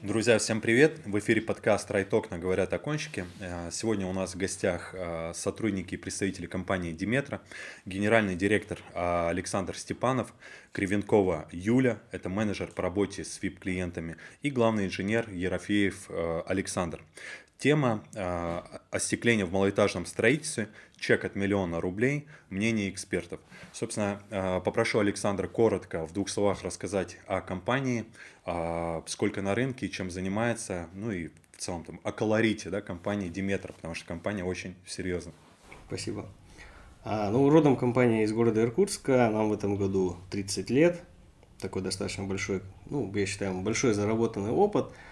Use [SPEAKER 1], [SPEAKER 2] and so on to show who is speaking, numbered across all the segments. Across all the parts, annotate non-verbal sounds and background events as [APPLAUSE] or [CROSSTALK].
[SPEAKER 1] Друзья, всем привет! В эфире подкаст «Райтокна. Говорят окончики». Э, сегодня у нас в гостях э, сотрудники и представители компании «Диметра», генеральный директор э, Александр Степанов, Кривенкова Юля, это менеджер по работе с VIP-клиентами, и главный инженер Ерофеев Александр. Тема остекления в малоэтажном строительстве, чек от миллиона рублей, мнение экспертов. Собственно, попрошу Александра коротко в двух словах рассказать о компании, сколько на рынке, чем занимается, ну и в целом там, о колорите да, компании Диметра, потому что компания очень серьезная.
[SPEAKER 2] Спасибо. А, ну, родом компания из города Иркутска, нам в этом году 30 лет, такой достаточно большой, ну, я считаю, большой заработанный опыт –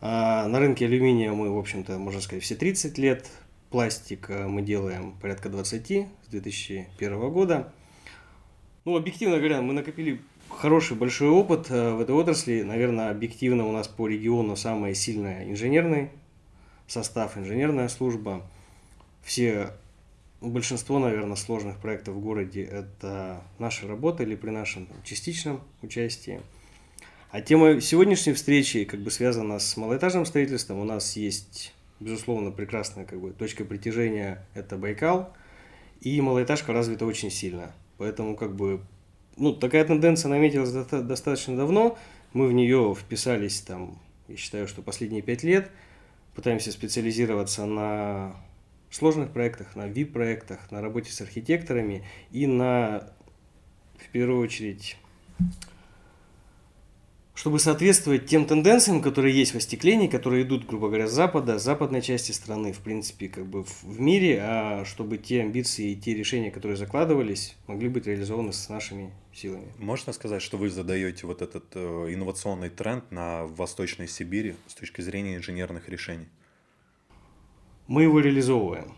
[SPEAKER 2] а на рынке алюминия мы, в общем-то, можно сказать, все 30 лет. Пластик мы делаем порядка 20 с 2001 года. Ну, объективно говоря, мы накопили хороший большой опыт э, в этой отрасли. Наверное, объективно у нас по региону самый сильный инженерный состав, инженерная служба. Все, большинство, наверное, сложных проектов в городе – это наша работа или при нашем частичном участии – а тема сегодняшней встречи как бы связана с малоэтажным строительством. У нас есть, безусловно, прекрасная как бы, точка притяжения – это Байкал. И малоэтажка развита очень сильно. Поэтому как бы ну, такая тенденция наметилась достаточно давно. Мы в нее вписались там, я считаю, что последние пять лет. Пытаемся специализироваться на сложных проектах, на VIP-проектах, на работе с архитекторами и на, в первую очередь, чтобы соответствовать тем тенденциям, которые есть в остеклении, которые идут, грубо говоря, с запада, с западной части страны, в принципе, как бы в мире, а чтобы те амбиции и те решения, которые закладывались, могли быть реализованы с нашими силами.
[SPEAKER 1] Можно сказать, что вы задаете вот этот э, инновационный тренд на Восточной Сибири с точки зрения инженерных решений?
[SPEAKER 2] Мы его реализовываем.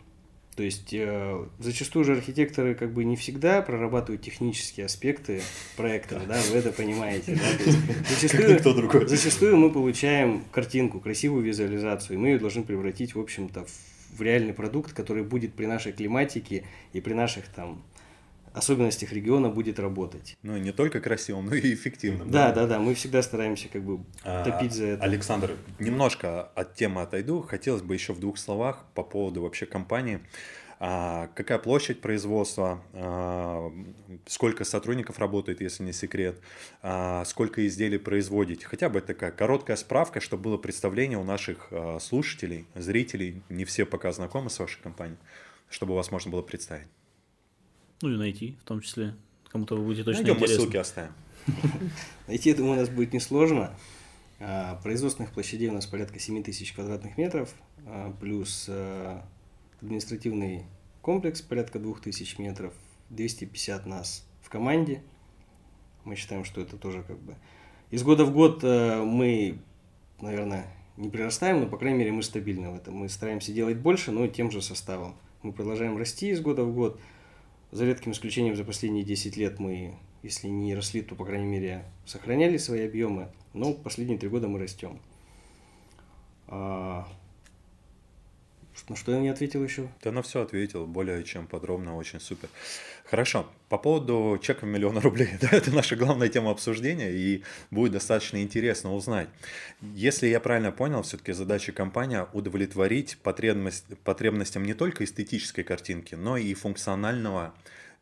[SPEAKER 2] То есть э, зачастую же архитекторы как бы не всегда прорабатывают технические аспекты проекта, да, вы это понимаете. Да? зачастую, зачастую мы получаем картинку, красивую визуализацию, и мы ее должны превратить, в общем-то, в реальный продукт, который будет при нашей климатике и при наших там особенностях региона будет работать.
[SPEAKER 1] Ну, и не только красивым, но и эффективным.
[SPEAKER 2] Да, да, да, да. мы всегда стараемся как бы а, топить за это.
[SPEAKER 1] Александр, немножко от темы отойду. Хотелось бы еще в двух словах по поводу вообще компании. А, какая площадь производства, а, сколько сотрудников работает, если не секрет, а, сколько изделий производите. Хотя бы такая короткая справка, чтобы было представление у наших а, слушателей, зрителей, не все пока знакомы с вашей компанией, чтобы вас можно было представить.
[SPEAKER 3] Ну и найти, в том числе. Кому-то вы будете точно Найдем,
[SPEAKER 1] интересно. мы ссылки оставим. [LAUGHS]
[SPEAKER 2] Найти, думаю, у нас будет несложно. А, производственных площадей у нас порядка 7 тысяч квадратных метров, а, плюс а, административный комплекс порядка 2000 метров, 250 нас в команде. Мы считаем, что это тоже как бы... Из года в год мы, наверное, не прирастаем, но, по крайней мере, мы стабильны в этом. Мы стараемся делать больше, но тем же составом. Мы продолжаем расти из года в год. За редким исключением за последние 10 лет мы, если не росли, то, по крайней мере, сохраняли свои объемы, но последние три года мы растем. На что я не ответил еще?
[SPEAKER 1] Ты на все ответил, более чем подробно, очень супер. Хорошо, по поводу чека в миллион рублей, [LAUGHS] да, это наша главная тема обсуждения, и будет достаточно интересно узнать. Если я правильно понял, все-таки задача компании удовлетворить потребность, потребностям не только эстетической картинки, но и функционального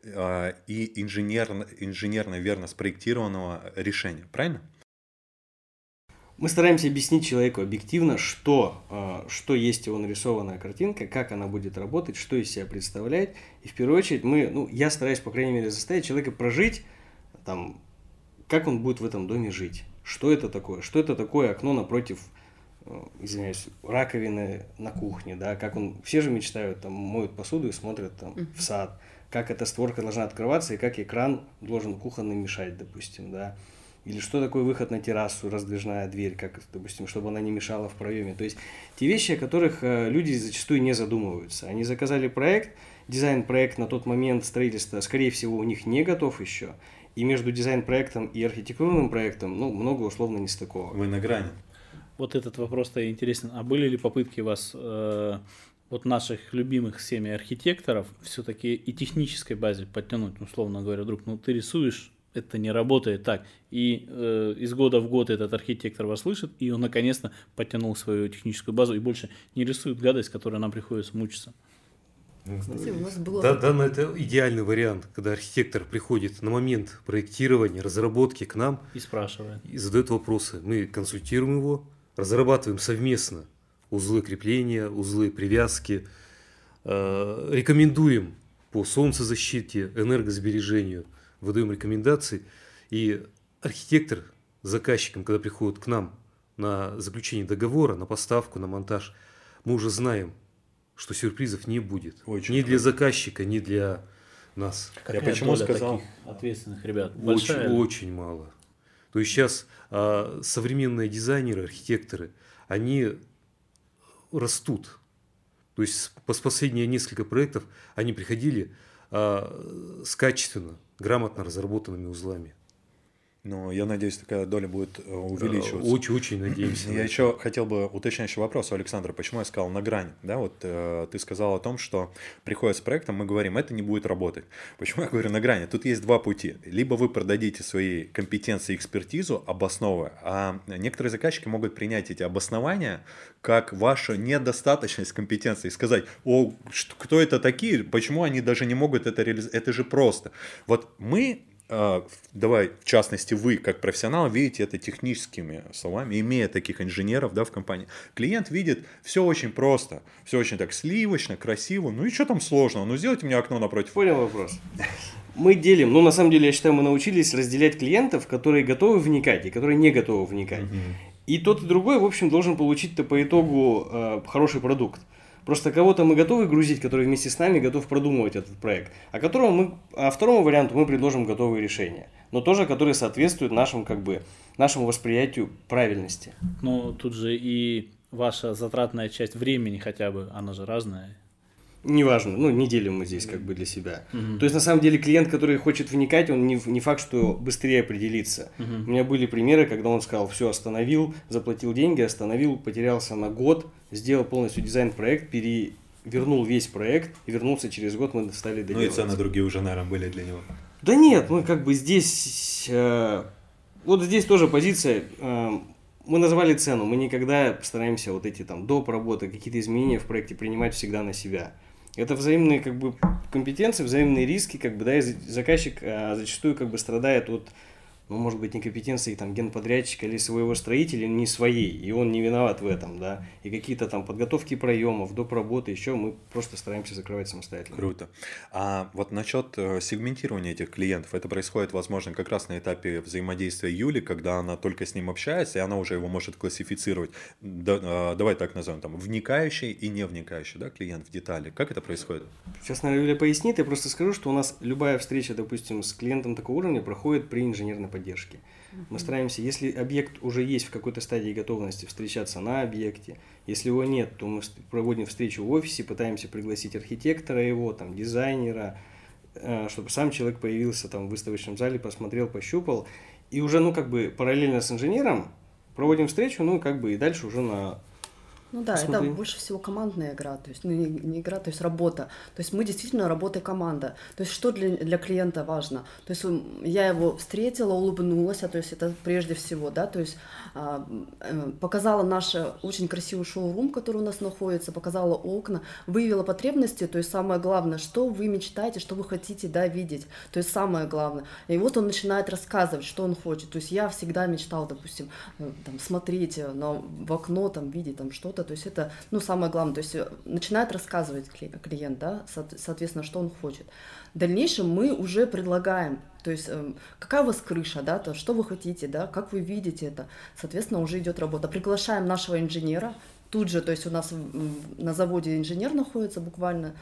[SPEAKER 1] э, и инженерно, инженерно верно спроектированного решения, правильно?
[SPEAKER 2] Мы стараемся объяснить человеку объективно, что, э, что есть его нарисованная картинка, как она будет работать, что из себя представляет. И в первую очередь мы, ну, я стараюсь, по крайней мере, заставить человека прожить, там, как он будет в этом доме жить. Что это такое? Что это такое окно напротив, э, извиняюсь, раковины на кухне, да, как он, все же мечтают, там, моют посуду и смотрят там в сад, как эта створка должна открываться и как экран должен кухонный мешать, допустим, да или что такое выход на террасу, раздвижная дверь, как, допустим, чтобы она не мешала в проеме. То есть те вещи, о которых э, люди зачастую не задумываются. Они заказали проект, дизайн-проект на тот момент строительства, скорее всего, у них не готов еще. И между дизайн-проектом и архитектурным проектом, ну, много условно не стыковок.
[SPEAKER 1] Вы на грани.
[SPEAKER 3] Вот этот вопрос-то интересен. А были ли попытки вас, э, вот наших любимых всеми архитекторов, все-таки и технической базе подтянуть, условно говоря, друг, ну ты рисуешь это не работает так. И э, из года в год этот архитектор вас слышит, и он наконец-то подтянул свою техническую базу и больше не рисует гадость, которой нам приходится мучиться.
[SPEAKER 4] Кстати, у нас было... Да, да, но это идеальный вариант, когда архитектор приходит на момент проектирования, разработки к нам
[SPEAKER 3] и спрашивает.
[SPEAKER 4] И задает вопросы. Мы консультируем его, разрабатываем совместно узлы крепления, узлы привязки, э, рекомендуем по солнцезащите, энергосбережению, выдаем рекомендации. И архитектор заказчикам, когда приходит к нам на заключение договора, на поставку, на монтаж, мы уже знаем, что сюрпризов не будет. Очень ни для заказчика, ни для нас.
[SPEAKER 3] Какая Я почему сказал ответственных ребят?
[SPEAKER 4] Большая очень, очень мало. То есть сейчас а, современные дизайнеры, архитекторы, они растут. То есть по последние несколько проектов они приходили а, с качественно, грамотно разработанными узлами.
[SPEAKER 1] Но я надеюсь, такая доля будет э, увеличиваться.
[SPEAKER 4] Очень-очень надеемся.
[SPEAKER 1] Я еще хотел бы уточняющий вопрос у Александра. Почему я сказал на грани? Да, вот э, ты сказал о том, что приходит с проектом, мы говорим, это не будет работать. Почему я говорю на грани? Тут есть два пути. Либо вы продадите свои компетенции и экспертизу, обосновывая, а некоторые заказчики могут принять эти обоснования как вашу недостаточность компетенции и сказать, о, кто это такие, почему они даже не могут это реализовать, это же просто. Вот мы давай, в частности, вы, как профессионал, видите это техническими словами, имея таких инженеров да, в компании. Клиент видит все очень просто, все очень так сливочно, красиво. Ну и что там сложного? Ну сделайте мне окно напротив.
[SPEAKER 2] Понял вопрос. Мы делим, ну на самом деле, я считаю, мы научились разделять клиентов, которые готовы вникать и которые не готовы вникать. Угу. И тот и другой, в общем, должен получить-то по итогу э, хороший продукт. Просто кого-то мы готовы грузить, который вместе с нами готов продумывать этот проект, а которому мы, а второму варианту мы предложим готовые решения, но тоже которые соответствуют нашему как бы нашему восприятию правильности.
[SPEAKER 3] Ну тут же и ваша затратная часть времени хотя бы, она же разная.
[SPEAKER 2] Неважно, ну, не делим мы здесь как бы для себя. Угу. То есть, на самом деле, клиент, который хочет вникать, он не, не факт, что быстрее определится. Угу. У меня были примеры, когда он сказал, все, остановил, заплатил деньги, остановил, потерялся на год, сделал полностью дизайн-проект, перевернул весь проект и вернулся через год, мы стали
[SPEAKER 1] доделывать. Ну и цены другие уже, наверное, были для него.
[SPEAKER 2] Да нет, мы как бы здесь... Э, вот здесь тоже позиция... Э, мы назвали цену, мы никогда стараемся вот эти там доп. работы, какие-то изменения в проекте принимать всегда на себя. Это взаимные как бы компетенции, взаимные риски, как бы, да, и заказчик а, зачастую как бы страдает от ну, может быть, некомпетенции там генподрядчика или своего строителя, не своей, и он не виноват в этом, да, и какие-то там подготовки проемов, доп. работы, еще мы просто стараемся закрывать самостоятельно.
[SPEAKER 1] Круто. А вот насчет э, сегментирования этих клиентов, это происходит, возможно, как раз на этапе взаимодействия Юли, когда она только с ним общается, и она уже его может классифицировать, да, а, давай так назовем, там, вникающий и не вникающий, да, клиент в детали. Как это происходит?
[SPEAKER 2] Сейчас, наверное, Юля пояснит, я просто скажу, что у нас любая встреча, допустим, с клиентом такого уровня проходит при инженерной поддержки. Мы стараемся, если объект уже есть в какой-то стадии готовности, встречаться на объекте. Если его нет, то мы проводим встречу в офисе, пытаемся пригласить архитектора его, там, дизайнера, э, чтобы сам человек появился там в выставочном зале, посмотрел, пощупал. И уже, ну, как бы параллельно с инженером проводим встречу, ну, как бы и дальше уже на
[SPEAKER 5] ну да, Посмотри. это больше всего командная игра, то есть ну, не, не игра, то есть работа. То есть мы действительно работа команда. То есть что для, для клиента важно? То есть я его встретила, улыбнулась, а то есть это прежде всего, да, то есть а, э, показала наш очень красивый шоу-рум, который у нас находится, показала окна, выявила потребности, то есть самое главное, что вы мечтаете, что вы хотите, да, видеть, то есть самое главное. И вот он начинает рассказывать, что он хочет. То есть я всегда мечтала, допустим, э, там, смотреть на, в окно, там, видеть там что-то, то есть это, ну, самое главное, то есть э, начинает рассказывать клиент, да, соответственно, что он хочет. В дальнейшем мы уже предлагаем, то есть эм, какая у вас крыша, да, то, что вы хотите, да, как вы видите это, соответственно, уже идет работа. Приглашаем нашего инженера, тут же, то есть у нас на заводе инженер находится буквально,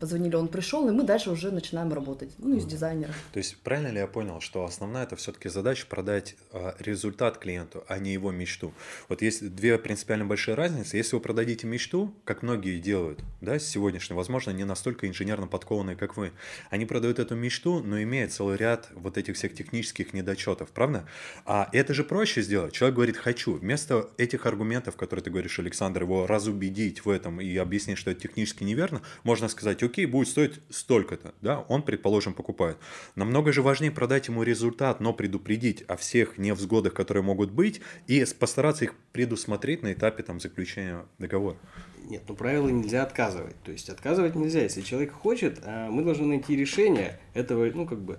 [SPEAKER 5] позвонили, он пришел, и мы дальше уже начинаем работать, ну, и с дизайнером.
[SPEAKER 1] То есть правильно ли я понял, что основная это все-таки задача продать а, результат клиенту, а не его мечту? Вот есть две принципиально большие разницы. Если вы продадите мечту, как многие делают, да, сегодняшние, возможно, не настолько инженерно подкованные, как вы, они продают эту мечту, но имея целый ряд вот этих всех технических недочетов, правда? А это же проще сделать. Человек говорит «хочу». Вместо этих аргументов, которые ты говоришь, Александр, его разубедить в этом и объяснить, что это технически неверно, можно сказать, окей, будет стоить столько-то, да, он, предположим, покупает. Намного же важнее продать ему результат, но предупредить о всех невзгодах, которые могут быть, и постараться их предусмотреть на этапе там, заключения договора.
[SPEAKER 2] Нет, ну правила нельзя отказывать. То есть отказывать нельзя. Если человек хочет, а мы должны найти решение этого, ну как бы,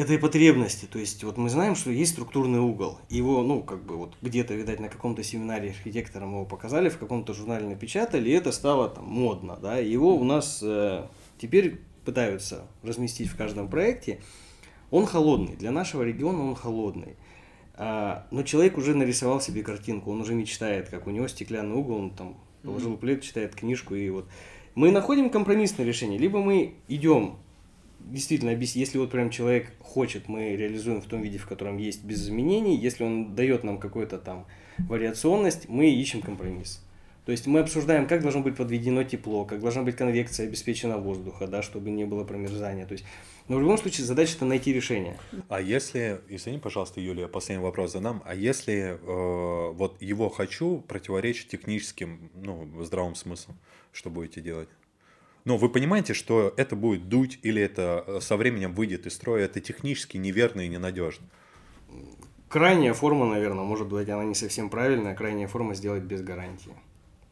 [SPEAKER 2] этой потребности. То есть вот мы знаем, что есть структурный угол. Его, ну, как бы вот где-то, видать, на каком-то семинаре архитекторам его показали, в каком-то журнале напечатали, и это стало там модно, да. Его у нас э, теперь пытаются разместить в каждом проекте. Он холодный. Для нашего региона он холодный. А, но человек уже нарисовал себе картинку, он уже мечтает, как у него стеклянный угол, он там положил плед, читает книжку и вот. Мы находим компромиссное решение. Либо мы идем действительно, если вот прям человек хочет, мы реализуем в том виде, в котором есть, без изменений. Если он дает нам какую-то там вариационность, мы ищем компромисс. То есть мы обсуждаем, как должно быть подведено тепло, как должна быть конвекция обеспечена воздуха, да, чтобы не было промерзания. То есть, но в любом случае задача это найти решение.
[SPEAKER 1] А если, извини, пожалуйста, Юлия, последний вопрос задам. А если э, вот его хочу противоречит техническим, ну, здравым смыслом, что будете делать? Но вы понимаете, что это будет дуть или это э, со временем выйдет из строя, это технически неверно и ненадежно.
[SPEAKER 2] Крайняя форма, наверное, может быть, она не совсем правильная, крайняя форма сделать без гарантии.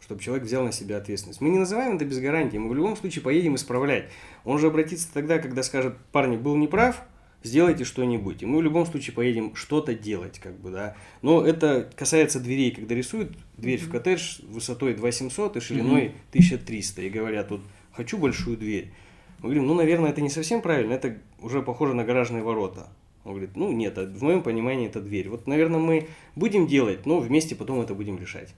[SPEAKER 2] Чтобы человек взял на себя ответственность. Мы не называем это без гарантии, мы в любом случае поедем исправлять. Он же обратится тогда, когда скажет, парни, был неправ, сделайте что-нибудь. И мы в любом случае поедем что-то делать, как бы, да. Но это касается дверей, когда рисуют дверь в коттедж высотой 2700 и шириной 1300, и говорят, вот хочу большую дверь. Мы говорим, ну, наверное, это не совсем правильно, это уже похоже на гаражные ворота. Он говорит, ну, нет, в моем понимании это дверь. Вот, наверное, мы будем делать, но вместе потом это будем решать.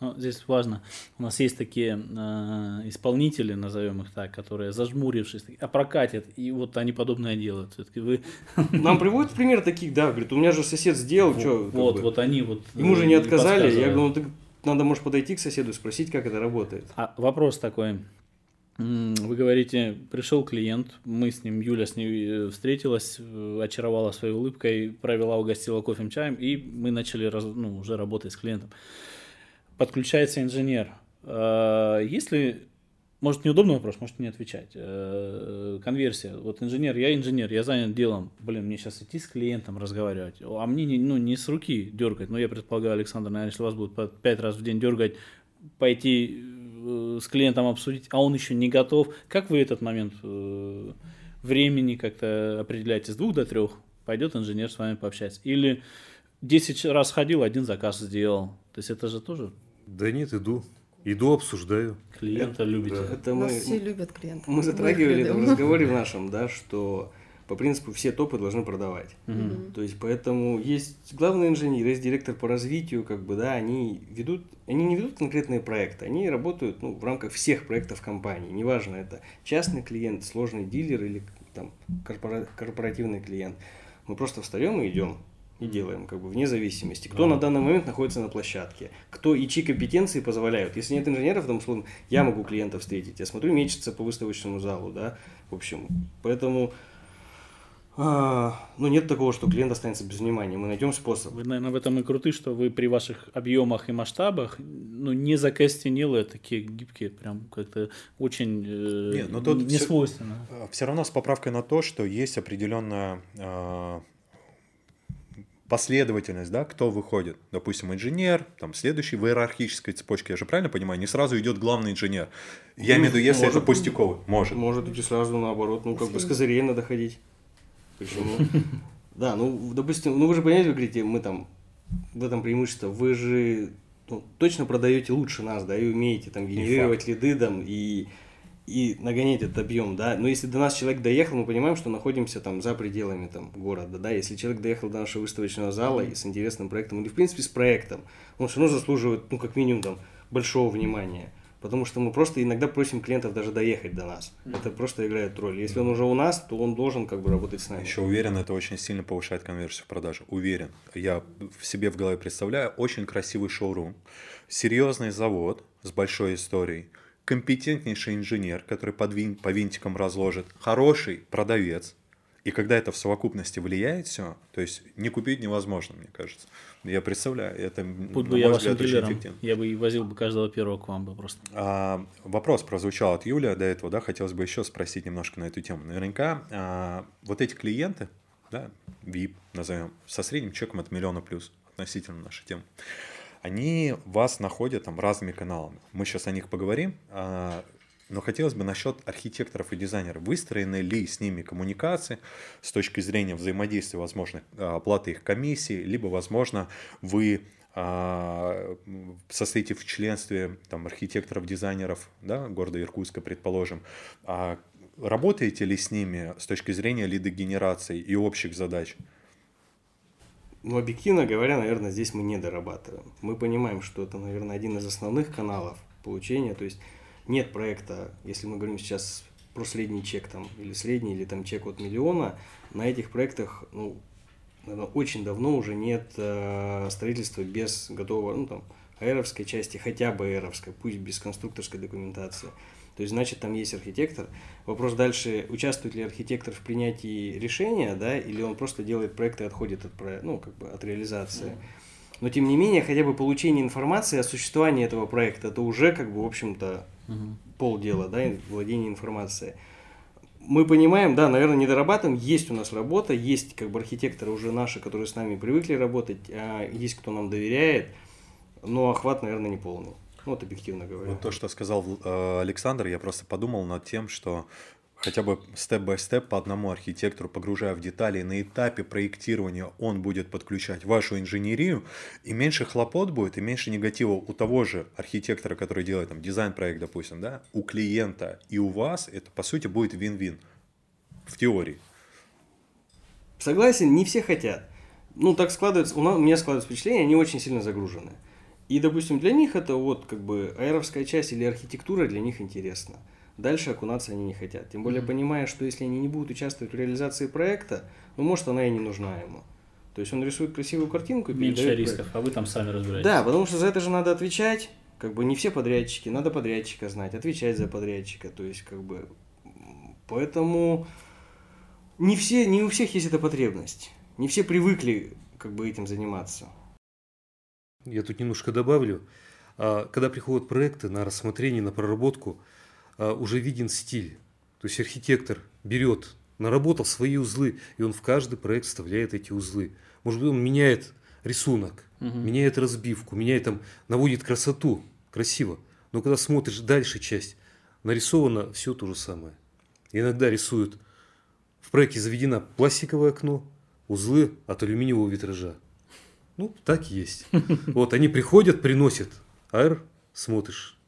[SPEAKER 3] Ну, здесь важно, у нас есть такие э, исполнители, назовем их так, которые зажмурившись, опрокатят, и вот они подобное делают. Все-таки вы... [LAUGHS]
[SPEAKER 2] Нам приводят пример таких, да, говорит, у меня же сосед сделал, что...
[SPEAKER 3] Вот, вот они вот...
[SPEAKER 2] Ему же не отказали, я говорю, ну, ты, надо, может, подойти к соседу и спросить, как это работает.
[SPEAKER 3] А вопрос такой, вы говорите, пришел клиент, мы с ним, Юля с ним э, встретилась, э, очаровала своей улыбкой, провела, угостила кофе, чаем, и мы начали раз, ну, уже работать с клиентом. Подключается инженер. А, если, может, неудобный вопрос, может не отвечать. Э, конверсия. Вот инженер, я инженер, я занят делом. Блин, мне сейчас идти с клиентом разговаривать. А мне не, ну, не с руки дергать. Но я предполагаю, Александр, наверное, если вас будет по пять раз в день дергать, пойти с клиентом обсудить, а он еще не готов. Как вы этот момент э, времени как-то определяете? С двух до трех пойдет инженер с вами пообщаться? Или 10 раз ходил, один заказ сделал? То есть это же тоже...
[SPEAKER 4] Да нет, иду. Иду, обсуждаю.
[SPEAKER 3] Клиента любите.
[SPEAKER 5] Это мы, все любят клиента.
[SPEAKER 2] Мы затрагивали в разговоре в нашем, да, что по принципу все топы должны продавать. Угу. То есть поэтому есть главный инженер, есть директор по развитию, как бы, да, они ведут, они не ведут конкретные проекты, они работают ну, в рамках всех проектов компании. Неважно, это частный клиент, сложный дилер или там корпора- корпоративный клиент. Мы просто встаем и идем и делаем, как бы вне зависимости. Кто да. на данный момент находится на площадке, кто и чьи компетенции позволяют. Если нет инженеров, там, условно, я могу клиента встретить, я смотрю, мечется по выставочному залу, да, в общем. Поэтому ну, нет такого, что клиент останется без внимания. Мы найдем способ.
[SPEAKER 3] Вы, наверное, в этом и круты, что вы при ваших объемах и масштабах ну, не закостенелые, такие гибкие, прям как-то очень э, Нет, но тут не все, свойственно.
[SPEAKER 1] Все равно с поправкой на то, что есть определенная э, последовательность, да, кто выходит. Допустим, инженер, там следующий в иерархической цепочке, я же правильно понимаю, не сразу идет главный инженер. Я ну, имею в виду, если может, это пустяковый. Может.
[SPEAKER 2] Может идти сразу наоборот. Ну, как бы с козырей надо ходить. Почему? [LAUGHS] Да, ну, допустим, ну вы же понимаете, вы говорите, мы там в этом преимущество, вы же ну, точно продаете лучше нас, да, и умеете там генерировать лиды там и и нагонять этот объем, да. Но если до нас человек доехал, мы понимаем, что находимся там за пределами там города, да. Если человек доехал до нашего выставочного зала и с интересным проектом, или в принципе с проектом, он все равно заслуживает, ну, как минимум там большого внимания потому что мы просто иногда просим клиентов даже доехать до нас. Mm-hmm. Это просто играет роль. Если он уже у нас, то он должен как бы работать с нами.
[SPEAKER 1] Еще уверен, это очень сильно повышает конверсию в продаже. Уверен. Я в себе в голове представляю очень красивый шоурум, серьезный завод с большой историей, компетентнейший инженер, который под вин, по винтикам разложит, хороший продавец, И когда это в совокупности влияет все, то есть не купить невозможно, мне кажется. Я представляю, это,
[SPEAKER 3] Будь бы я вашим дилером, я бы и возил бы каждого первого к вам бы просто.
[SPEAKER 1] А, вопрос прозвучал от Юлия до этого, да, хотелось бы еще спросить немножко на эту тему. Наверняка а, вот эти клиенты, да, VIP назовем, со средним чеком от миллиона плюс относительно нашей темы, они вас находят там разными каналами. Мы сейчас о них поговорим. А, но хотелось бы насчет архитекторов и дизайнеров. Выстроены ли с ними коммуникации с точки зрения взаимодействия, возможно, оплаты их комиссии, либо, возможно, вы а, состоите в членстве там, архитекторов, дизайнеров да, города Иркутска, предположим, а работаете ли с ними с точки зрения лидогенерации и общих задач?
[SPEAKER 2] Ну, объективно говоря, наверное, здесь мы не дорабатываем. Мы понимаем, что это, наверное, один из основных каналов получения. То есть нет проекта, если мы говорим сейчас про средний чек там, или средний, или там чек от миллиона, на этих проектах, ну, наверное, очень давно уже нет э, строительства без готового, ну, там, аэровской части, хотя бы аэровской, пусть без конструкторской документации. То есть, значит, там есть архитектор. Вопрос дальше, участвует ли архитектор в принятии решения, да, или он просто делает проект и отходит от, ну, как бы от реализации. Но тем не менее хотя бы получение информации о существовании этого проекта это уже как бы в общем-то угу. полдела, да, владение информацией. Мы понимаем, да, наверное, не дорабатываем, есть у нас работа, есть как бы архитекторы уже наши, которые с нами привыкли работать, а есть кто нам доверяет, но охват, наверное, не полный. Вот объективно говоря.
[SPEAKER 1] Вот то, что сказал э, Александр, я просто подумал над тем, что хотя бы степ-бай-степ по одному архитектору, погружая в детали, на этапе проектирования он будет подключать вашу инженерию, и меньше хлопот будет, и меньше негатива у того же архитектора, который делает там дизайн-проект, допустим, да, у клиента и у вас, это по сути будет вин-вин в теории.
[SPEAKER 2] Согласен, не все хотят. Ну, так складывается, у, нас, у меня складывается впечатление, они очень сильно загружены. И, допустим, для них это вот как бы аэровская часть или архитектура для них интересна. Дальше окунаться они не хотят. Тем более, mm-hmm. понимая, что если они не будут участвовать в реализации проекта, ну, может, она и не нужна ему. То есть он рисует красивую картинку и
[SPEAKER 3] Меньше рисков, проект. а вы там сами разбираетесь.
[SPEAKER 2] Да, потому что за это же надо отвечать. Как бы не все подрядчики, надо подрядчика знать, отвечать за подрядчика. То есть, как бы. Поэтому не все, не у всех есть эта потребность. Не все привыкли как бы этим заниматься.
[SPEAKER 4] Я тут немножко добавлю. А, когда приходят проекты на рассмотрение, на проработку, уже виден стиль. То есть архитектор берет, наработал свои узлы, и он в каждый проект вставляет эти узлы. Может быть, он меняет рисунок, угу. меняет разбивку, меняет там, наводит красоту, красиво. Но когда смотришь дальше часть, нарисовано все то же самое. Иногда рисуют, в проекте заведено пластиковое окно, узлы от алюминиевого витража. Ну, так и есть. [LAUGHS] Вот, они приходят, приносят аэр, смотришь,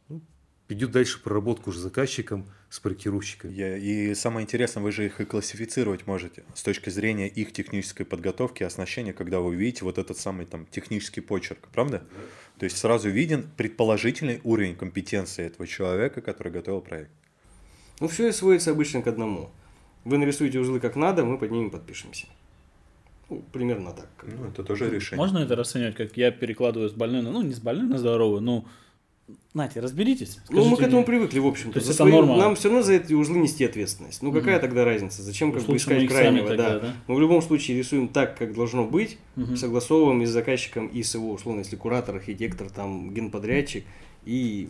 [SPEAKER 4] идет дальше проработку уже заказчиком с проектировщиками.
[SPEAKER 1] И самое интересное, вы же их и классифицировать можете с точки зрения их технической подготовки, оснащения, когда вы видите вот этот самый там технический почерк, правда? Да. То есть сразу виден предположительный уровень компетенции этого человека, который готовил проект.
[SPEAKER 2] Ну, все сводится обычно к одному. Вы нарисуете узлы как надо, мы под ними подпишемся. Ну, примерно так.
[SPEAKER 1] Ну, это тоже решение.
[SPEAKER 3] Можно это расценивать, как я перекладываю с больной, ну, не с больной на здоровую, но Нате, разберитесь.
[SPEAKER 2] Ну, мы к этому мне. привыкли, в общем-то. То есть это свои... норма. Нам все равно за эти узлы нести ответственность. Ну, какая угу. тогда разница? Зачем как бы искать крайнего? Тогда, да. да. Мы в любом случае рисуем так, как должно быть, угу. согласовываем и с заказчиком, и с его, условно, если куратор, архитектор, там, генподрядчик, и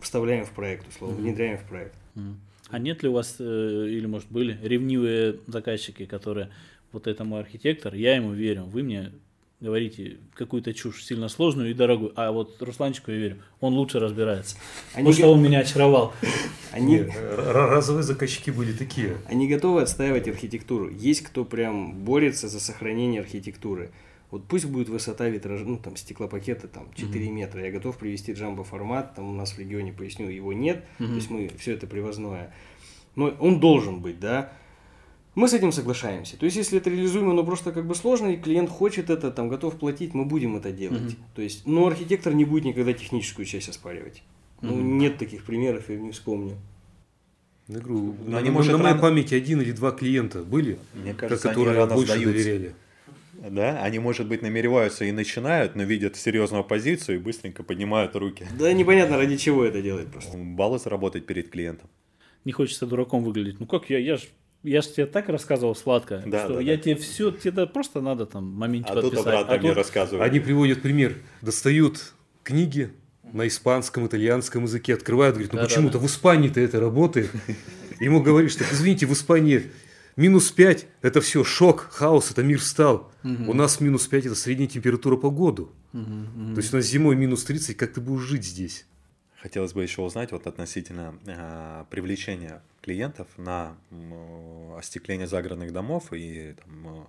[SPEAKER 2] вставляем в проект, условно, угу. внедряем в проект.
[SPEAKER 3] Угу. А нет ли у вас, э, или, может, были ревнивые заказчики, которые вот этому архитектор, я ему верю, вы мне говорите какую-то чушь сильно сложную и дорогую, а вот Русланчику я верю, он лучше разбирается. Они что он меня очаровал. [LAUGHS]
[SPEAKER 4] Они... Разовые заказчики были такие.
[SPEAKER 2] Они готовы отстаивать архитектуру. Есть кто прям борется за сохранение архитектуры. Вот пусть будет высота витраж, ну там стеклопакета там 4 mm-hmm. метра. Я готов привести джамбо формат, там у нас в регионе, поясню, его нет. Mm-hmm. То есть мы все это привозное. Но он должен быть, да. Мы с этим соглашаемся. То есть, если это реализуемо, но просто как бы сложно, и клиент хочет это, там, готов платить, мы будем это делать. Угу. То есть, но архитектор не будет никогда техническую часть оспаривать. Угу. Ну, нет таких примеров, я не вспомню.
[SPEAKER 4] Я говорю, но на, они, может, на моей рано... памяти один или два клиента были,
[SPEAKER 1] Мне кажется, которые они больше сдаются. доверяли. Да, они, может быть, намереваются и начинают, но видят серьезную позицию и быстренько поднимают руки.
[SPEAKER 2] Да, непонятно, ради чего это делать просто.
[SPEAKER 1] Баллы заработать перед клиентом.
[SPEAKER 3] Не хочется дураком выглядеть. Ну как я, я же я же тебе так рассказывал сладко,
[SPEAKER 1] Да,
[SPEAKER 3] что
[SPEAKER 1] да,
[SPEAKER 3] я
[SPEAKER 1] да.
[SPEAKER 3] тебе все, тебе просто надо там моментик
[SPEAKER 1] А тут
[SPEAKER 3] подписать.
[SPEAKER 1] обратно
[SPEAKER 3] А
[SPEAKER 1] мне
[SPEAKER 3] тут-
[SPEAKER 1] рассказывают.
[SPEAKER 4] Они приводят пример. Достают книги на испанском, итальянском языке, открывают, говорят, ну
[SPEAKER 3] Да-да-да.
[SPEAKER 4] почему-то в Испании-то это работает. Ему говоришь, так извините, в Испании минус 5 это все шок, хаос, это мир встал. У нас минус 5 это средняя температура по году. То есть у нас зимой минус 30, как ты будешь жить здесь?
[SPEAKER 1] Хотелось бы еще узнать вот относительно э, привлечения клиентов на м, остекление загородных домов и там, э,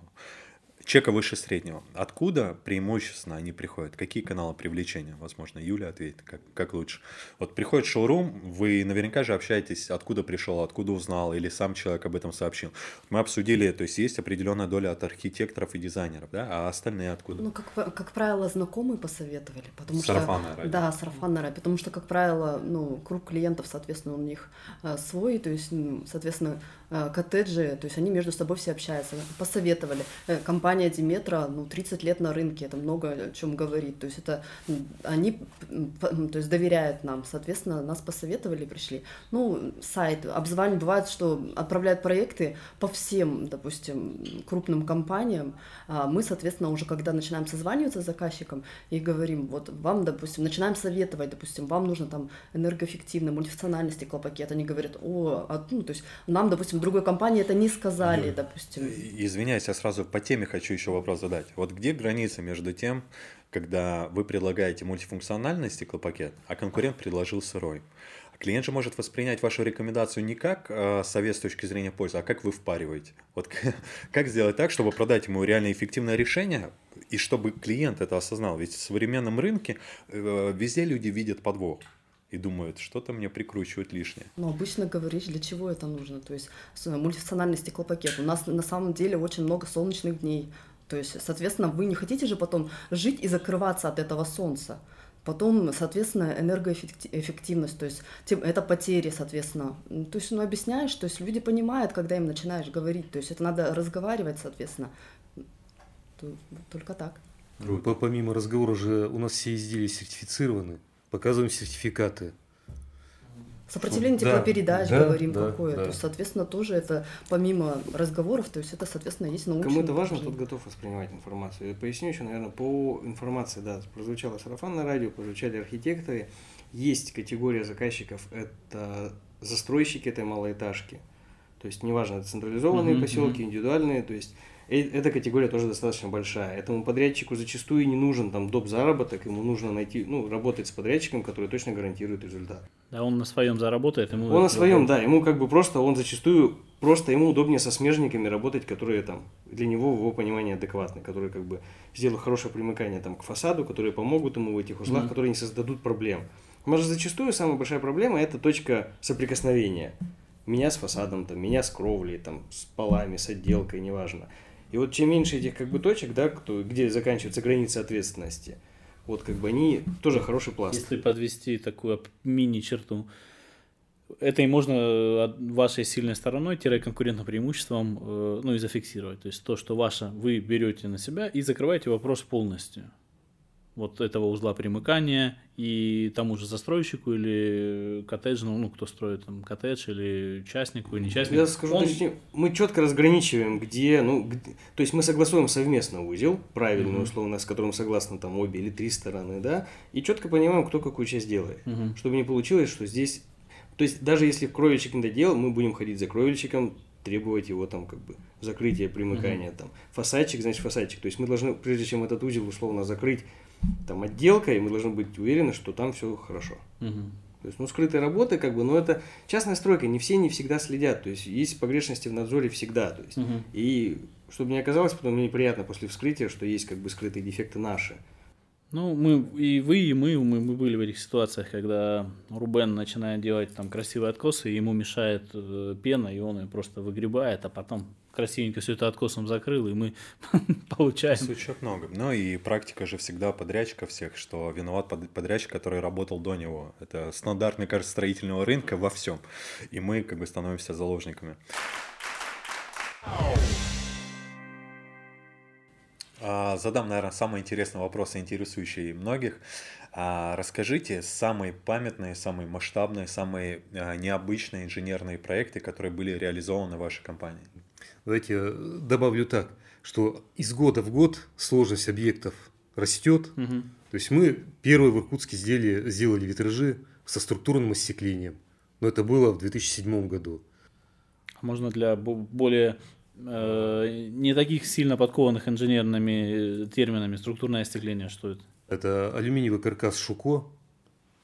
[SPEAKER 1] чека выше среднего. Откуда преимущественно они приходят? Какие каналы привлечения? Возможно, Юля ответит, как, как лучше. Вот приходит шоурум, вы наверняка же общаетесь, откуда пришел, откуда узнал, или сам человек об этом сообщил. Мы обсудили, то есть есть определенная доля от архитекторов и дизайнеров, да, а остальные откуда?
[SPEAKER 5] Ну, как, как правило, знакомые посоветовали, потому
[SPEAKER 1] Сарафанное
[SPEAKER 5] что...
[SPEAKER 1] радио.
[SPEAKER 5] Да, сарафанное радио, потому что, как правило, ну, круг клиентов, соответственно, у них э, свой, то есть, соответственно, коттеджи, то есть они между собой все общаются, посоветовали. Э, компания Диметра, ну, 30 лет на рынке, это много о чем говорит, то есть это они, то есть доверяют нам, соответственно, нас посоветовали, пришли. Ну, сайт, обзванивают, бывает, что отправляют проекты по всем, допустим, крупным компаниям, а мы, соответственно, уже когда начинаем созваниваться с заказчиком и говорим, вот вам, допустим, начинаем советовать, допустим, вам нужно там энергоэффективный, мультифункциональный стеклопакет, они говорят, о, а, ну, то есть нам, допустим, другой компании это не сказали, допустим.
[SPEAKER 1] И- Извиняюсь, я сразу по теме хочу еще вопрос задать. Вот где граница между тем, когда вы предлагаете мультифункциональный стеклопакет, а конкурент предложил сырой? А Клиент же может воспринять вашу рекомендацию не как э, совет с точки зрения пользы, а как вы впариваете. Вот [LAUGHS] как сделать так, чтобы продать ему реально эффективное решение, и чтобы клиент это осознал? Ведь в современном рынке э, везде люди видят подвох и думают, что-то мне прикручивают лишнее.
[SPEAKER 5] Но обычно говоришь, для чего это нужно. То есть с- мультифункциональный стеклопакет. У нас на самом деле очень много солнечных дней. То есть, соответственно, вы не хотите же потом жить и закрываться от этого солнца. Потом, соответственно, энергоэффективность, то есть это потери, соответственно. Ну, То есть, ну, объясняешь, то есть люди понимают, когда им начинаешь говорить. То есть это надо разговаривать, соответственно. То- Только так.
[SPEAKER 4] По- Помимо разговора же у нас все изделия сертифицированы. Показываем сертификаты.
[SPEAKER 5] Сопротивление
[SPEAKER 4] Да,
[SPEAKER 5] теплопередач,
[SPEAKER 4] да,
[SPEAKER 5] говорим,
[SPEAKER 4] да,
[SPEAKER 5] какое.
[SPEAKER 4] да.
[SPEAKER 5] То есть, соответственно, тоже это помимо разговоров, то есть это, соответственно, есть научное.
[SPEAKER 2] Кому это важно, тот готов воспринимать информацию. Я поясню еще, наверное, по информации, да, прозвучало сарафанное радио, прозвучали архитекторы. Есть категория заказчиков, это застройщики этой малоэтажки. То есть, неважно, это централизованные
[SPEAKER 3] Мгм,
[SPEAKER 2] поселки, индивидуальные, то есть эта категория тоже достаточно большая. Этому подрядчику зачастую не нужен там доп. заработок, ему нужно найти, ну, работать с подрядчиком, который точно гарантирует результат.
[SPEAKER 3] Да, он на своем заработает, ему...
[SPEAKER 2] Он на своем, да, ему как бы просто, он зачастую, просто ему удобнее со смежниками работать, которые там для него, в его понимании, адекватны, которые как бы сделают хорошее примыкание там к фасаду, которые помогут ему в этих узлах,
[SPEAKER 3] Мгм.
[SPEAKER 2] которые не создадут проблем. У нас же зачастую самая большая проблема – это точка соприкосновения. Меня с фасадом, там, меня с кровлей, там, с полами, с отделкой, неважно. И вот чем меньше этих как бы точек, да, кто, где заканчивается граница ответственности, вот как бы они тоже хороший пласт.
[SPEAKER 3] Если подвести такую мини-черту, это и можно э, вашей сильной стороной, конкурентным преимуществом, э, ну и зафиксировать. То есть то, что ваше, вы берете на себя и закрываете вопрос полностью. Вот этого узла примыкания и тому же застройщику или коттеджному, ну кто строит там коттедж или частнику и не частнику.
[SPEAKER 2] Я скажу
[SPEAKER 3] он-
[SPEAKER 2] точнее, мы четко разграничиваем, где, ну, где- то есть мы согласуем совместно узел, правильный,
[SPEAKER 3] Мгм.
[SPEAKER 2] условно, с которым согласны там обе или три стороны, да, и четко понимаем, кто какую часть делает.
[SPEAKER 3] Мгм.
[SPEAKER 2] Чтобы не получилось, что здесь, то есть даже если кровельщик не доделал, мы будем ходить за кровельщиком, требовать его там как бы закрытия, примыкания, там, фасадчик, значит фасадчик, то есть мы должны, прежде чем этот узел условно закрыть там отделкой, мы должны быть уверены, что там все хорошо.
[SPEAKER 3] Мгм.
[SPEAKER 2] То есть, ну, скрытые работы, как бы, но это частная стройка, не все не всегда следят, то есть есть погрешности в надзоре всегда, то есть,
[SPEAKER 3] Мгм.
[SPEAKER 2] и чтобы не оказалось, потом мне неприятно после вскрытия, что есть как бы скрытые дефекты наши.
[SPEAKER 3] Ну, мы, и вы, и мы, мы, мы были в этих ситуациях, когда Рубен начинает делать там красивые откосы, и ему мешает э, пена, и он ее просто выгребает, а потом красивенько все это откосом закрыл, и мы [LAUGHS] получаем.
[SPEAKER 1] Случаев много. Ну и практика же всегда подрядчика всех, что виноват под- подрядчик, который работал до него. Это стандарт, мне кажется, строительного рынка во всем. И мы как бы становимся заложниками. А, задам, наверное, самый интересный вопрос, интересующий многих. А, расскажите самые памятные, самые масштабные, самые а, необычные инженерные проекты, которые были реализованы в вашей компании.
[SPEAKER 4] Давайте э, добавлю так, что из года в год сложность объектов растет. Угу. То есть мы первые в Иркутске сделали, сделали витражи со структурным остеклением. Но это было в 2007 году.
[SPEAKER 3] Можно для более э, не таких сильно подкованных инженерными э, терминами структурное остекление, что это?
[SPEAKER 4] Это алюминиевый каркас Шуко,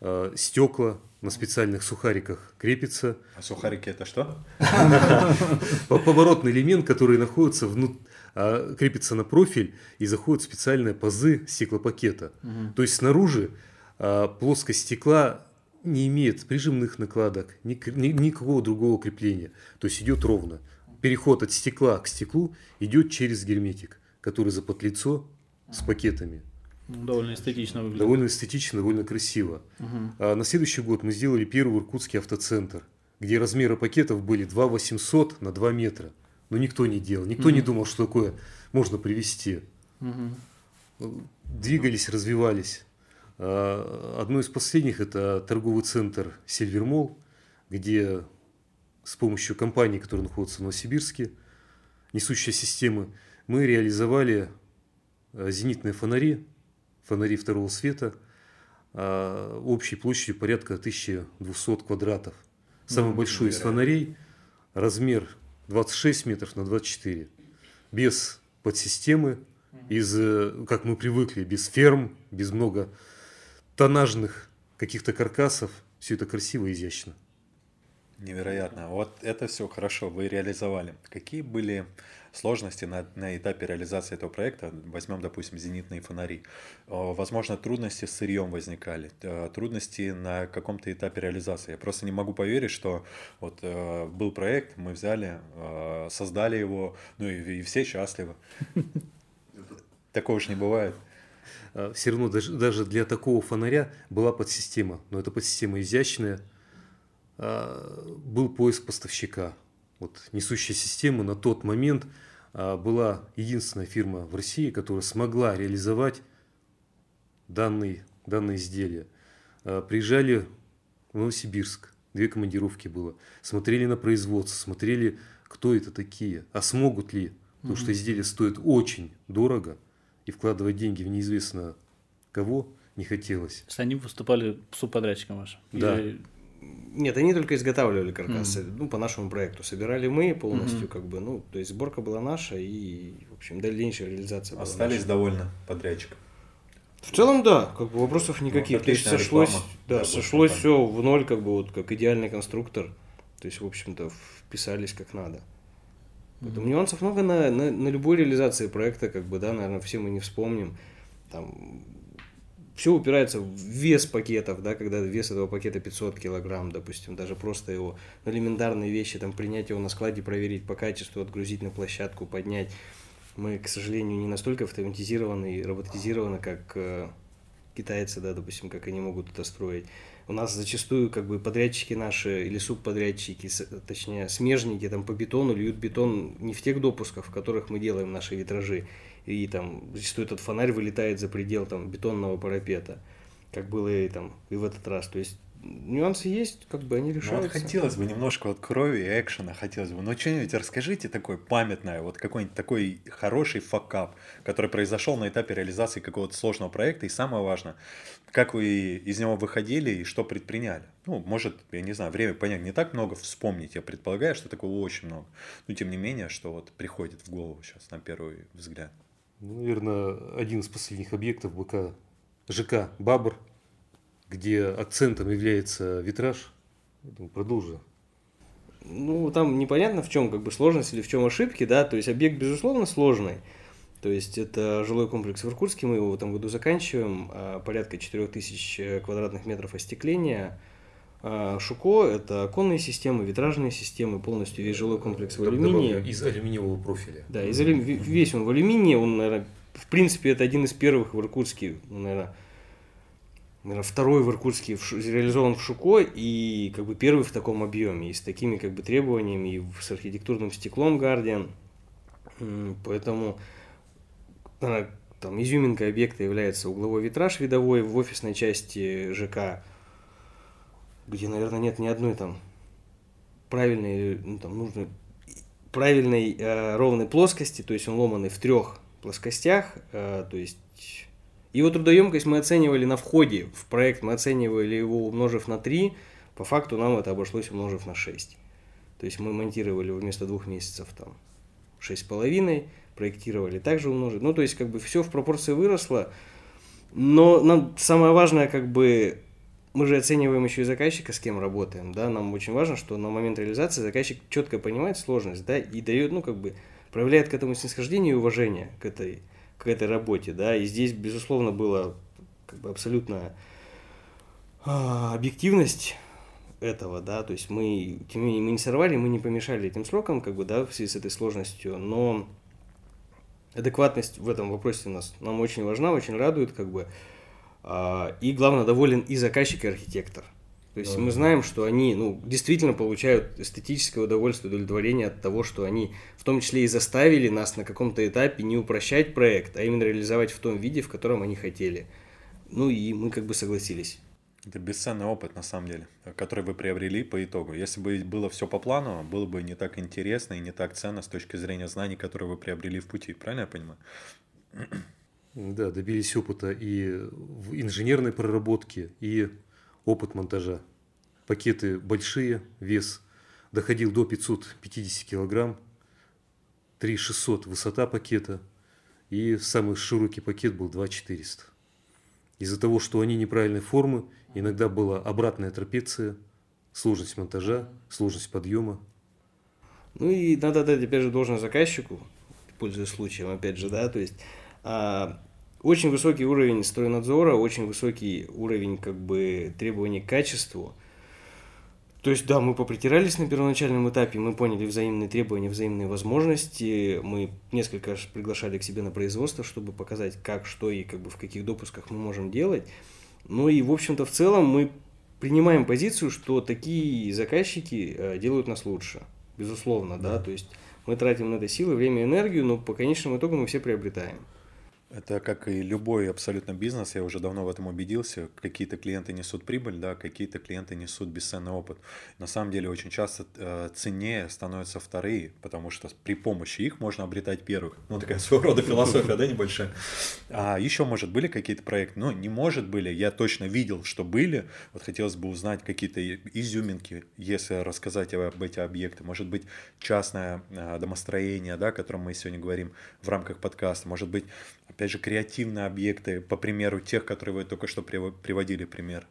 [SPEAKER 4] э, стекла на специальных сухариках крепится.
[SPEAKER 1] А сухарики это что? [LAUGHS]
[SPEAKER 4] Поворотный элемент, который находится внутри а, крепится на профиль и заходят специальные пазы стеклопакета. Угу. То есть снаружи а, плоскость стекла не имеет прижимных накладок, ни, ни, никакого другого крепления. То есть идет ровно. Переход от стекла к стеклу идет через герметик, который запотлицо с пакетами.
[SPEAKER 3] Ну, довольно эстетично выглядит.
[SPEAKER 4] Довольно эстетично, довольно красиво. Угу. А на следующий год мы сделали первый иркутский автоцентр, где размеры пакетов были 2 800 на 2 метра. Но никто не делал, никто угу. не думал, что такое можно привести. Угу. Двигались, развивались. А, одно из последних – это торговый центр «Сильвермол», где с помощью компании, которая находится в Новосибирске, несущая системы, мы реализовали а, зенитные фонари, фонари второго света, а, общей площадью порядка 1200 квадратов. Самый ну, большой из фонарей, размер 26 метров на 24. Без подсистемы, из, э, как мы привыкли, без ферм, без много тоннажных каких-то каркасов. Все это красиво и изящно.
[SPEAKER 1] Невероятно. Вот это все хорошо, вы реализовали. Какие были сложности на, на этапе реализации этого проекта? Возьмем, допустим, зенитные фонари. Возможно, трудности с сырьем возникали, э, трудности на каком-то этапе реализации. Я просто не могу поверить, что вот э, был проект, мы взяли, э, создали его, ну и, и все счастливы. [LAUGHS] Такого же не бывает
[SPEAKER 4] все равно даже, даже для такого фонаря была подсистема, но эта подсистема изящная, а, был поиск поставщика. Вот несущая система на тот момент а, была единственная фирма в России, которая смогла реализовать данный, данное изделие. А, приезжали в Новосибирск, две командировки было, смотрели на производство, смотрели, кто это такие, а смогут ли, потому mm что изделие стоит очень дорого, и вкладывать деньги в неизвестно кого не хотелось.
[SPEAKER 3] То есть они выступали субподрядчиком вашим?
[SPEAKER 4] Да. Или...
[SPEAKER 2] Нет, они только изготавливали каркасы, mm. ну, по нашему проекту. Собирали мы полностью, mm-hmm. как бы, ну, то есть сборка была наша, и, в общем, дальнейшая реализация
[SPEAKER 1] Остались была наша. довольны подрядчиком?
[SPEAKER 2] В целом, да, как бы вопросов ну, никаких. Ну, то есть сошлось, реклама, да, сошлось все в ноль, как бы вот как идеальный конструктор. То есть, в общем-то, вписались как надо. Поэтому mm-hmm. нюансов много на, на, на любой реализации проекта, как бы, да, наверное, все мы не вспомним. Там все упирается в вес пакетов, да, когда вес этого пакета 500 килограмм, допустим, даже просто его ну, элементарные вещи, там, принять его на складе, проверить по качеству, отгрузить на площадку, поднять. Мы, к сожалению, не настолько автоматизированы и роботизированы, как э, китайцы, да, допустим, как они могут это строить. У нас зачастую как бы подрядчики наши или субподрядчики, точнее смежники там по бетону льют бетон не в тех допусках, в которых мы делаем наши витражи и там зачастую этот фонарь вылетает за предел там бетонного парапета, как было и там и в этот раз. То есть нюансы есть, как бы они решаются. Ну, вот
[SPEAKER 1] хотелось бы немножко вот крови и экшена, хотелось бы. Но что-нибудь расскажите такое памятное, вот какой-нибудь такой хороший факап, который произошел на этапе реализации какого-то сложного проекта. И самое важное, как вы из него выходили и что предприняли. Ну, может, я не знаю, время понять не так много вспомнить. Я предполагаю, что такого очень много. Но тем не менее, что вот приходит в голову сейчас на первый взгляд.
[SPEAKER 4] Ну, наверное, один из последних объектов БК ЖК «Бабр», где акцентом является витраж. Поэтому продолжу.
[SPEAKER 2] Ну, там непонятно в чем как бы сложность или в чем ошибки, да, то есть объект, безусловно, сложный. То есть это жилой комплекс в Иркутске, мы его в этом году заканчиваем, а, порядка 4000 квадратных метров остекления – Шуко – это оконные системы, витражные системы, полностью весь жилой комплекс в алюминии.
[SPEAKER 4] Из алюминиевого профиля.
[SPEAKER 2] Да, из алю... весь он в алюминии, он, наверное, в принципе, это один из первых в Иркутске, ну, наверное, наверное, второй в Иркутске в, реализован в Шуко и как бы первый в таком объеме и с такими как бы требованиями и с архитектурным стеклом Guardian. Поэтому там изюминкой объекта является угловой витраж видовой в офисной части ЖК, где, наверное, нет ни одной там правильной, ну, там, нужной, правильной э, ровной плоскости, то есть он ломанный в трех плоскостях, э, то есть его трудоемкость мы оценивали на входе в проект, мы оценивали его умножив на 3, по факту нам это обошлось умножив на 6. То есть мы монтировали вместо двух месяцев там 6,5, проектировали также умножить. Ну, то есть как бы все в пропорции выросло, но нам самое важное как бы мы же оцениваем еще и заказчика, с кем работаем, да, нам очень важно, что на момент реализации заказчик четко понимает сложность, да, и дает, ну, как бы, проявляет к этому снисхождение и уважение к этой, к этой работе, да, и здесь, безусловно, была как бы абсолютная объективность этого, да, то есть мы, тем не менее, мы не сорвали, мы не помешали этим срокам, как бы, да, в связи с этой сложностью, но адекватность в этом вопросе у нас нам очень важна, очень радует, как бы, и, главное, доволен и заказчик, и архитектор. То есть да. мы знаем, что они ну, действительно получают эстетическое удовольствие, удовлетворение от того, что они в том числе и заставили нас на каком-то этапе не упрощать проект, а именно реализовать в том виде, в котором они хотели. Ну и мы как бы согласились.
[SPEAKER 1] Это бесценный опыт, на самом деле, который вы приобрели по итогу. Если бы было все по плану, было бы не так интересно и не так ценно с точки зрения знаний, которые вы приобрели в пути. Правильно я понимаю?
[SPEAKER 4] Да, добились опыта и в инженерной проработке, и опыт монтажа. Пакеты большие, вес доходил до 550 килограмм, 3600 высота пакета, и самый широкий пакет был 2400. Из-за того, что они неправильной формы, иногда была обратная трапеция, сложность монтажа, сложность подъема.
[SPEAKER 2] Ну и надо дать, опять же, должное заказчику, пользуясь случаем, опять же, да, то есть а, очень высокий уровень стройнадзора, очень высокий уровень как бы требований к качеству. То есть, да, мы попритирались на первоначальном этапе, мы поняли взаимные требования, взаимные возможности, мы несколько раз приглашали к себе на производство, чтобы показать, как, что и как бы в каких допусках мы можем делать. Ну и, в общем-то, в целом мы принимаем позицию, что такие заказчики э, делают нас лучше, безусловно, да, то есть мы тратим на это силы, время, энергию, но по конечному итогу мы все приобретаем.
[SPEAKER 1] Это как и любой абсолютно бизнес, я уже давно в этом убедился. Какие-то клиенты несут прибыль, да, какие-то клиенты несут бесценный опыт. На самом деле очень часто э, ценнее становятся вторые, потому что при помощи их можно обретать первых. Ну, такая своего рода философия, да, небольшая. А еще, может, были какие-то проекты? Ну, не может были, я точно видел, что были. Вот хотелось бы узнать какие-то изюминки, если рассказать об эти объекты. Может быть, частное э, домостроение, да, о котором мы сегодня говорим в рамках подкаста. Может быть, опять же, креативные объекты, по примеру тех, которые вы только что приводили пример?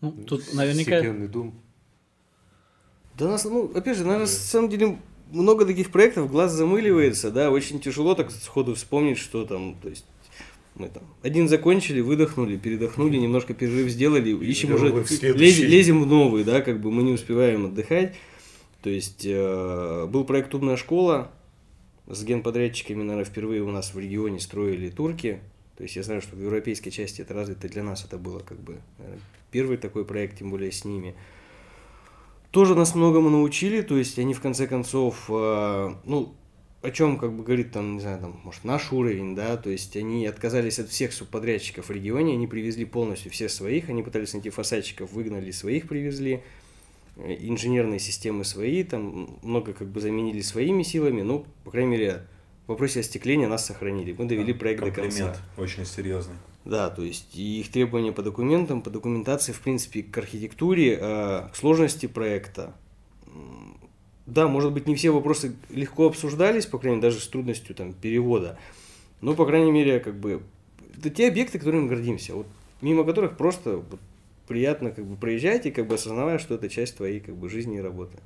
[SPEAKER 3] Ну, тут наверняка... Стеклянный дом.
[SPEAKER 2] Да, нас, ну, опять же, наверное, на самом деле много таких проектов, глаз замыливается, да, очень тяжело так сходу вспомнить, что там, то есть мы там один закончили, выдохнули, передохнули, немножко перерыв сделали, ищем уже, лезем, лезем в новый, да, как бы мы не успеваем отдыхать. То есть э, был проект «Умная школа», с генподрядчиками, наверное, впервые у нас в регионе строили турки. То есть я знаю, что в европейской части это развито, для нас это было как бы первый такой проект, тем более с ними. Тоже нас многому научили, то есть они в конце концов, э, ну, о чем, как бы говорит там, не знаю, там, может, наш уровень, да, то есть они отказались от всех субподрядчиков в регионе, они привезли полностью все своих, они пытались найти фасадчиков, выгнали своих, привезли, инженерные системы свои, там много как бы заменили своими силами, но, по крайней мере, в вопросе остекления нас сохранили. Мы довели проект до конца.
[SPEAKER 1] очень серьезный.
[SPEAKER 2] Да, то есть и их требования по документам, по документации, в принципе, к архитектуре, э, к сложности проекта. Да, может быть, не все вопросы легко обсуждались, по крайней мере, даже с трудностью там, перевода. Но, по крайней мере, как бы, это те объекты, которыми мы гордимся, вот, мимо которых просто вот, приятно как бы проезжать и как бы осознавая, что это часть твоей как бы жизни и работы.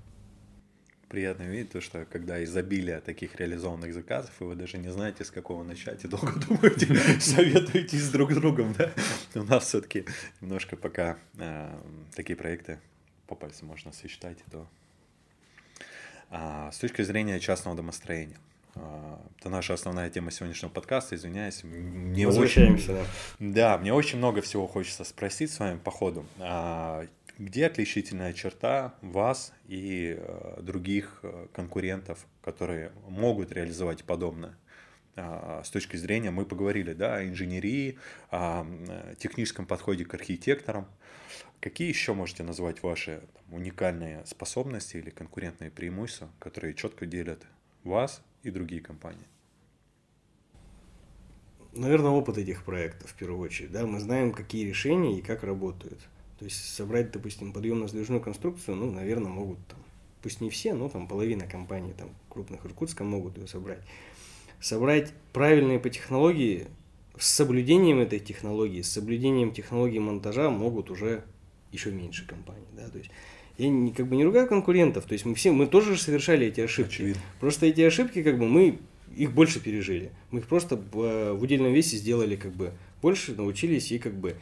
[SPEAKER 1] Приятно видеть то, что когда изобилие таких реализованных заказов, и вы даже не знаете, с какого начать, и долго [LAUGHS] думаете, советуетесь друг с другом, да? У нас все-таки немножко пока э, такие проекты по пальцам можно сосчитать, то. А, с точки зрения частного домостроения, это наша основная тема сегодняшнего подкаста, извиняюсь. Мне очень, да. да, мне очень много всего хочется спросить с вами по ходу. А, Где отличительная черта вас и э, других э, конкурентов, которые могут реализовать подобное? А, с точки зрения, мы поговорили, да, о инженерии, о техническом подходе к архитекторам. Какие еще можете назвать ваши там, уникальные способности или конкурентные преимущества, которые четко делят вас и другие компании?
[SPEAKER 2] Наверное, опыт этих проектов в первую очередь. Да? Мы знаем, какие решения и как работают. То есть собрать, допустим, подъемно-сдвижную конструкцию, ну, наверное, могут там, пусть не все, но там половина компаний там, крупных Иркутска могут ее собрать. Собрать правильные по технологии, с соблюдением этой технологии, с соблюдением технологии монтажа могут уже еще меньше компаний. Да? То есть я не, как бы не ругаю конкурентов, то есть мы все, мы тоже совершали эти ошибки. Очевидно. Просто эти ошибки, как бы мы их больше пережили. Мы их просто в, в удельном весе сделали как бы больше, научились и как бы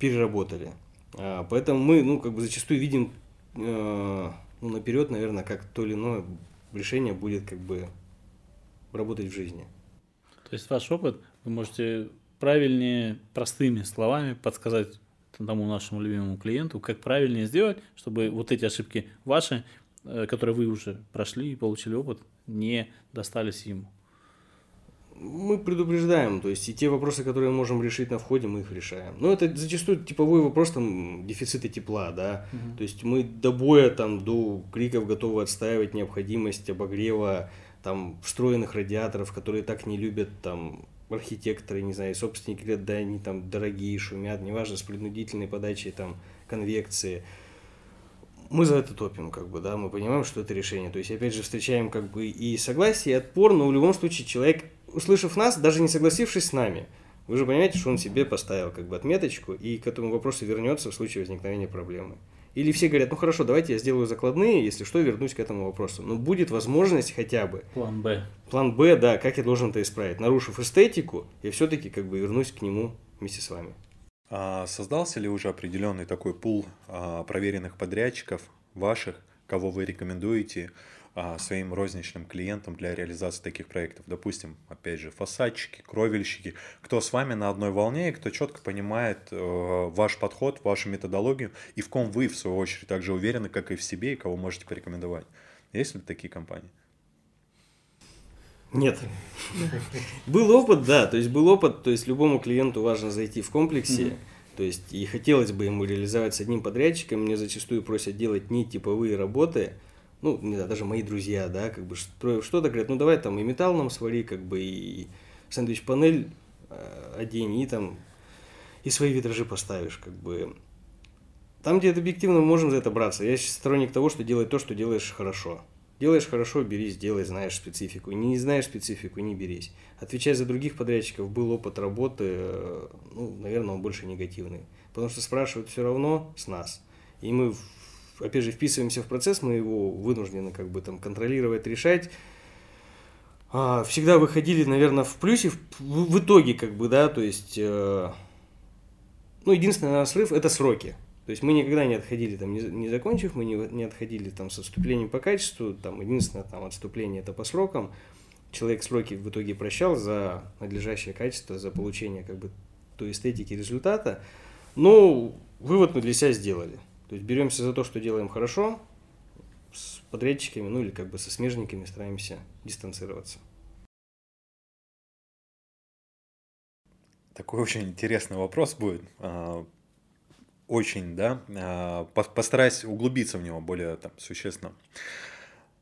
[SPEAKER 2] переработали. А, поэтому мы, ну, как бы зачастую видим э, ну, наперед, наверное, как то или иное решение будет как бы работать в жизни.
[SPEAKER 3] То есть ваш опыт вы можете правильнее, простыми словами подсказать тому нашему любимому клиенту, как правильнее сделать, чтобы вот эти ошибки ваши, э, которые вы уже прошли и получили опыт, не достались ему
[SPEAKER 2] мы предупреждаем, то есть и те вопросы, которые мы можем решить на входе, мы их решаем. Но это зачастую типовой вопрос там дефицита тепла, да. Угу. То есть мы до боя там до криков готовы отстаивать необходимость обогрева там встроенных радиаторов, которые так не любят там архитекторы, не знаю, собственники говорят, да, они там дорогие, шумят, неважно, с принудительной подачей там конвекции мы за это топим, как бы, да, мы понимаем, что это решение. То есть, опять же, встречаем как бы и согласие, и отпор, но в любом случае человек услышав нас, даже не согласившись с нами, вы же понимаете, что он себе поставил как бы отметочку и к этому вопросу вернется в случае возникновения проблемы. Или все говорят, ну хорошо, давайте я сделаю закладные, если что, вернусь к этому вопросу. Но будет возможность хотя бы.
[SPEAKER 3] План Б.
[SPEAKER 2] План Б, да, как я должен это исправить. Нарушив эстетику, я все-таки как бы вернусь к нему вместе с вами.
[SPEAKER 1] А создался ли уже определенный такой пул а, проверенных подрядчиков ваших, кого вы рекомендуете своим розничным клиентам для реализации таких проектов. Допустим, опять же, фасадчики, кровельщики, кто с вами на одной волне и кто четко понимает э, ваш подход, вашу методологию и в ком вы, в свою очередь, также уверены, как и в себе, и кого можете порекомендовать. Есть ли такие компании?
[SPEAKER 2] Нет. [LAUGHS] Был опыт, да, то есть был опыт, то есть любому клиенту важно зайти в комплексе, то есть и хотелось бы ему реализовать с одним подрядчиком, мне зачастую просят делать не типовые работы, ну, не знаю, даже мои друзья, да, как бы что-то говорят, ну давай там и металл нам свари, как бы и сэндвич-панель э, одень, и там и свои витражи поставишь, как бы. Там, где это объективно, мы можем за это браться. Я сторонник того, что делай то, что делаешь хорошо. Делаешь хорошо, берись, делай, знаешь специфику. Не знаешь специфику, не берись. Отвечая за других подрядчиков, был опыт работы, э, ну, наверное, он больше негативный. Потому что спрашивают все равно с нас. И мы опять же, вписываемся в процесс, мы его вынуждены как бы там контролировать, решать. А, всегда выходили, наверное, в плюсе в, в итоге, как бы, да, то есть, э, ну, единственный наш срыв – это сроки. То есть мы никогда не отходили, там, не, не закончив, мы не, не отходили там с отступлением по качеству, там, единственное там отступление – это по срокам. Человек сроки в итоге прощал за надлежащее качество, за получение как бы той эстетики результата. Но вывод мы для себя сделали. То есть беремся за то, что делаем хорошо, с подрядчиками, ну или как бы со смежниками стараемся дистанцироваться.
[SPEAKER 1] Такой очень интересный вопрос будет. А, очень, да. А, постараюсь углубиться в него более там, существенно.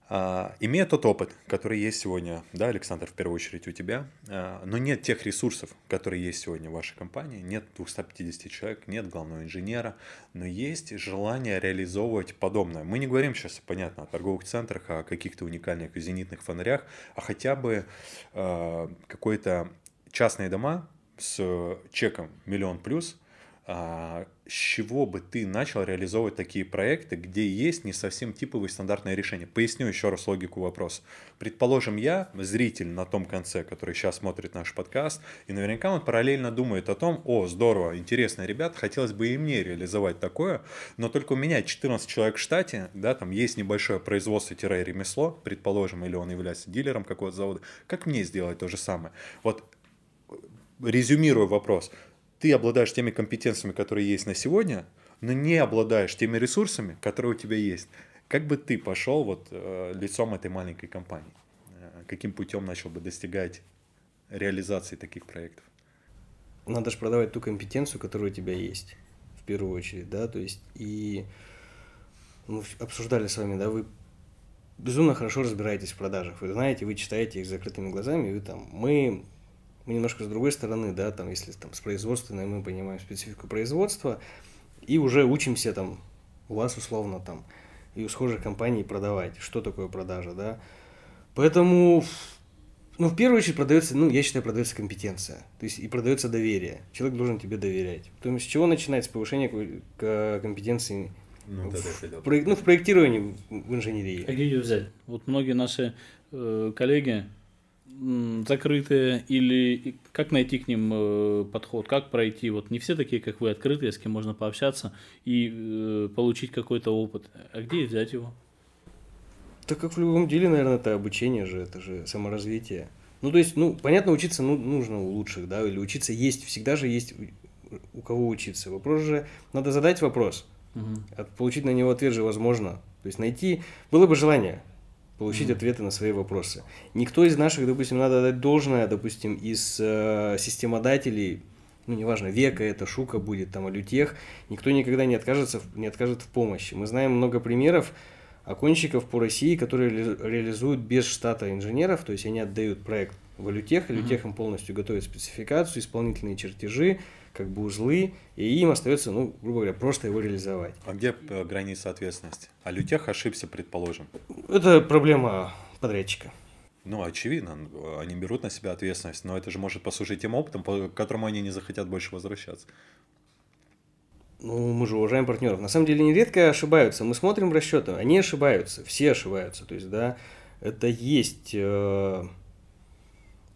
[SPEAKER 1] А, имея тот опыт, который есть сегодня, да, Александр, в первую очередь у тебя, а, но нет тех ресурсов, которые есть сегодня в вашей компании, нет 250 человек, нет главного инженера, но есть желание реализовывать подобное. Мы не говорим сейчас, понятно, о торговых центрах, о каких-то уникальных зенитных фонарях, а хотя бы э, какой-то частные дома с чеком миллион плюс – а, с чего бы ты начал реализовывать такие проекты, где есть не совсем типовые стандартные решения? Поясню еще раз логику вопроса. Предположим, я зритель на том конце, который сейчас смотрит наш подкаст, и наверняка он параллельно думает о том, о, здорово, интересно, ребят, хотелось бы и мне реализовать такое, но только у меня 14 человек в штате, да, там есть небольшое производство-ремесло, предположим, или он является дилером какого-то завода. Как мне сделать то же самое? Вот резюмируя вопрос, ты обладаешь теми компетенциями, которые есть на сегодня, но не обладаешь теми ресурсами, которые у тебя есть. Как бы ты пошел вот э, лицом этой маленькой компании? Э, каким путем начал бы достигать реализации таких проектов?
[SPEAKER 2] Надо же продавать ту компетенцию, которая у тебя есть, в первую очередь, да, то есть и мы обсуждали с вами, да, вы безумно хорошо разбираетесь в продажах, вы знаете, вы читаете их закрытыми глазами, вы там, мы, мы немножко с другой стороны, да, там, если там с производственной мы понимаем специфику производства, и уже учимся там у вас условно там и у схожих компаний продавать, что такое продажа, да. Поэтому, ну, в первую очередь продается, ну, я считаю, продается компетенция, то есть и продается доверие. Человек должен тебе доверять. Потом с чего начинать? С повышения компетенции ну, да, в, про, ну, в проектировании в инженерии.
[SPEAKER 3] А где ее взять? Вот многие наши э, коллеги закрытые или как найти к ним э, подход, как пройти. Вот не все такие, как вы, открытые, с кем можно пообщаться и э, получить какой-то опыт. А где взять его?
[SPEAKER 2] Так как в любом деле, наверное, это обучение же, это же саморазвитие. Ну, то есть, ну, понятно, учиться ну, нужно у лучших, да, или учиться есть, всегда же есть у кого учиться. Вопрос же, надо задать вопрос, угу. получить на него ответ же возможно. То есть найти, было бы желание, получить mm-hmm. ответы на свои вопросы. Никто из наших, допустим, надо дать должное, допустим, из э, системодателей, ну, неважно, века это, шука будет, там, алютех, никто никогда не откажется, не откажет в помощи. Мы знаем много примеров окончиков по России, которые реализуют без штата инженеров, то есть они отдают проект в алютех, алютех mm-hmm. им полностью готовит спецификацию, исполнительные чертежи, как бы узлы, и им остается, ну, грубо говоря, просто его реализовать.
[SPEAKER 1] А где э, граница ответственности? А Лютех ошибся, предположим.
[SPEAKER 2] Это проблема подрядчика.
[SPEAKER 1] Ну, очевидно, они берут на себя ответственность, но это же может послужить тем опытом, по которому они не захотят больше возвращаться.
[SPEAKER 2] Ну, мы же уважаем партнеров. На самом деле, нередко ошибаются. Мы смотрим расчеты, они ошибаются, все ошибаются. То есть, да, это есть э,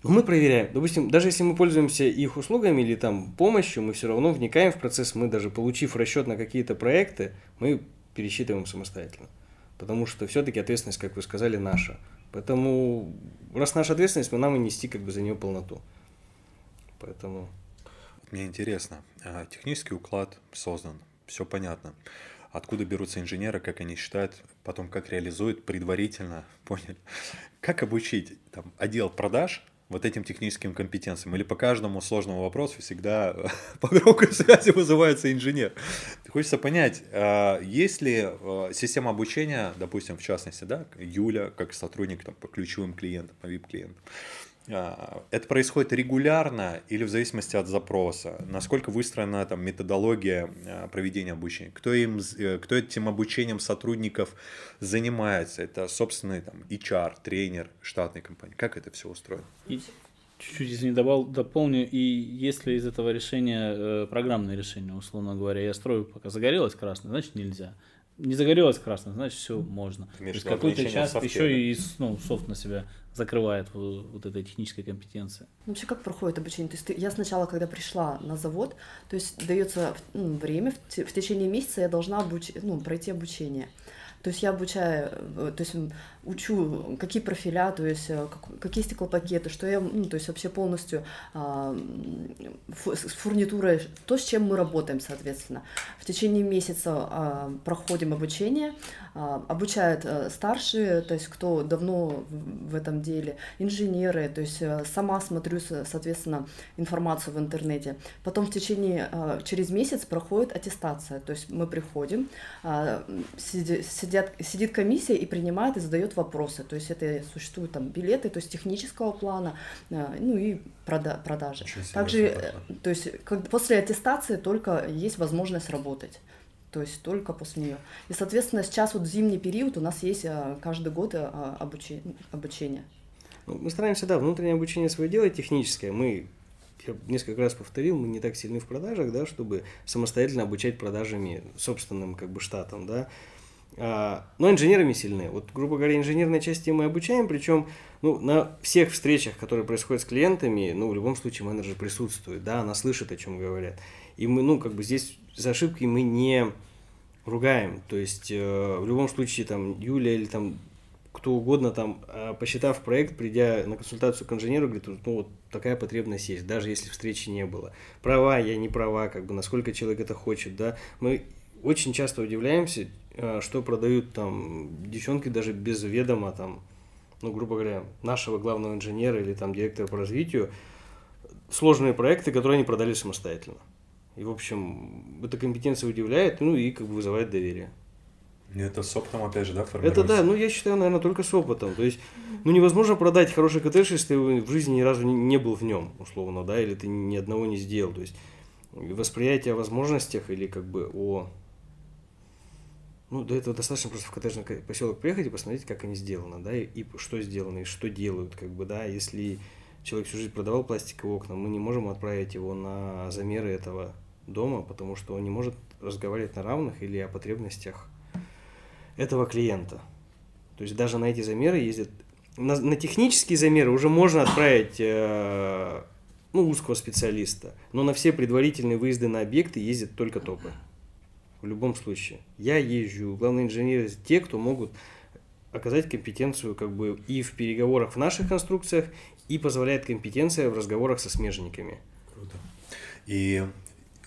[SPEAKER 2] мы проверяем. Допустим, даже если мы пользуемся их услугами или там помощью, мы все равно вникаем в процесс. Мы даже получив расчет на какие-то проекты, мы пересчитываем самостоятельно. Потому что все-таки ответственность, как вы сказали, наша. Поэтому, раз наша ответственность, мы нам и нести как бы за нее полноту. Поэтому...
[SPEAKER 1] Мне интересно, а, технический уклад создан, все понятно. Откуда берутся инженеры, как они считают, потом как реализуют предварительно, [LAUGHS] поняли? Как обучить там, отдел продаж вот этим техническим компетенциям? Или по каждому сложному вопросу всегда [LAUGHS] по громкой связи вызывается инженер? Хочется понять, а, есть ли а, система обучения, допустим, в частности, да, Юля, как сотрудник там, по ключевым клиентам, по VIP-клиентам, это происходит регулярно или в зависимости от запроса? Насколько выстроена там методология а, проведения обучения? Кто, им, э, кто этим обучением сотрудников занимается? Это собственный там, HR, тренер штатной компании. Как это все устроено? И
[SPEAKER 3] чуть-чуть, извини, добавил, дополню. И если из этого решения, э, программное решение, условно говоря, я строю, пока загорелось красное, значит нельзя не загорелось красным, значит, все можно. То есть какой-то час еще и ну, софт на себя закрывает вот, вот этой технической компетенции.
[SPEAKER 5] Вообще, как проходит обучение? То есть ты, я сначала, когда пришла на завод, то есть дается ну, время, в, в течение месяца я должна обуч... ну, пройти обучение. То есть я обучаю, э, то есть учу, какие профиля, то есть э, какие стеклопакеты, что я, ну, то есть вообще полностью а, с фурнитурой, то, с чем мы работаем, соответственно. В течение месяца а, проходим обучение, а, обучают а, старшие, то есть кто давно в этом деле, инженеры, то есть сама смотрю, соответственно, информацию в интернете. Потом в течение, а, через месяц проходит аттестация, то есть мы приходим, а, сидят сидят, сидит комиссия и принимает и задает вопросы. То есть это существуют там билеты, то есть технического плана, э, ну и прода продажи. Также, э, то есть как, после аттестации только есть возможность работать. То есть только после нее. И, соответственно, сейчас вот зимний период у нас есть э, каждый год обучение. обучение.
[SPEAKER 2] Ну, мы стараемся, да, внутреннее обучение свое делать техническое. Мы я несколько раз повторил, мы не так сильны в продажах, да, чтобы самостоятельно обучать продажами собственным как бы штатом, да. А, но инженерами сильны. Вот, грубо говоря, инженерной части мы обучаем, причем ну, на всех встречах, которые происходят с клиентами, ну, в любом случае менеджер присутствует, да, она слышит, о чем говорят. И мы, ну, как бы здесь за ошибки мы не ругаем. То есть, э, в любом случае, там, Юля или там кто угодно, там, э, посчитав проект, придя на консультацию к инженеру, говорит, ну, вот такая потребность есть, даже если встречи не было. Права я, не права, как бы, насколько человек это хочет, да. Мы очень часто удивляемся, что продают там девчонки даже без ведома там, ну, грубо говоря, нашего главного инженера или там директора по развитию, сложные проекты, которые они продали самостоятельно. И, в общем, эта компетенция удивляет, ну и как бы вызывает доверие.
[SPEAKER 1] Это с опытом, опять же, да,
[SPEAKER 2] формируется? Это да, ну я считаю, наверное, только с опытом. То есть, ну невозможно продать хороший коттедж, если ты в жизни ни разу не был в нем, условно, да, или ты ни одного не сделал. То есть, восприятие о возможностях или как бы о... Ну, до этого достаточно просто в коттеджный поселок приехать и посмотреть, как они сделаны, да, и, и что сделано, и что делают, как бы, да, если человек всю жизнь продавал пластиковые окна, мы не можем отправить его на замеры этого дома, потому что он не может разговаривать на равных или о потребностях этого клиента. То есть даже на эти замеры ездят... На, на технические замеры уже можно отправить э, ну, узкого специалиста, но на все предварительные выезды на объекты ездят только топы. В любом случае. Я езжу, главные инженеры те, кто могут оказать компетенцию как бы и в переговорах в наших конструкциях, и позволяет компетенция в разговорах со смежниками.
[SPEAKER 1] Круто. И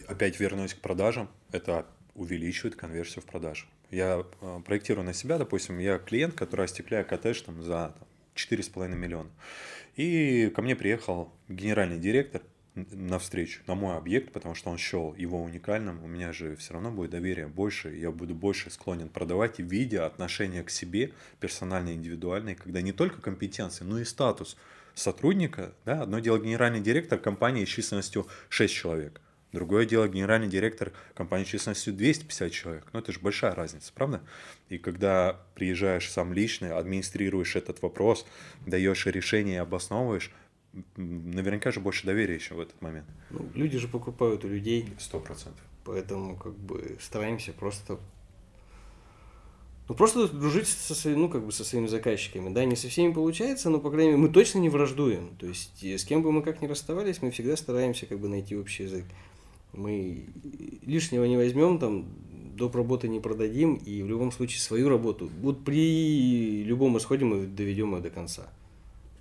[SPEAKER 1] опять вернусь к продажам, это увеличивает конверсию в продажу. Я э, проектирую на себя, допустим, я клиент, который остекляет коттедж там, за там, 4,5 миллиона. И ко мне приехал генеральный директор на встречу, на мой объект, потому что он счел его уникальным. У меня же все равно будет доверие больше, я буду больше склонен продавать, видя отношение к себе персональное, индивидуальное, когда не только компетенции, но и статус сотрудника. Да? Одно дело генеральный директор компании с численностью 6 человек. Другое дело генеральный директор компании численностью 250 человек. Ну, это же большая разница, правда? И когда приезжаешь сам лично, администрируешь этот вопрос, даешь решение и обосновываешь, наверняка же больше доверия еще в этот момент.
[SPEAKER 2] Ну, люди же покупают у людей.
[SPEAKER 1] Сто процентов.
[SPEAKER 2] Поэтому как бы стараемся просто ну, просто дружить со, своими, ну, как бы со своими заказчиками. Да, не со всеми получается, но, по крайней мере, мы точно не враждуем. То есть, с кем бы мы как ни расставались, мы всегда стараемся как бы найти общий язык. Мы лишнего не возьмем, там, доп. работы не продадим, и в любом случае свою работу, вот при любом исходе мы доведем ее до конца.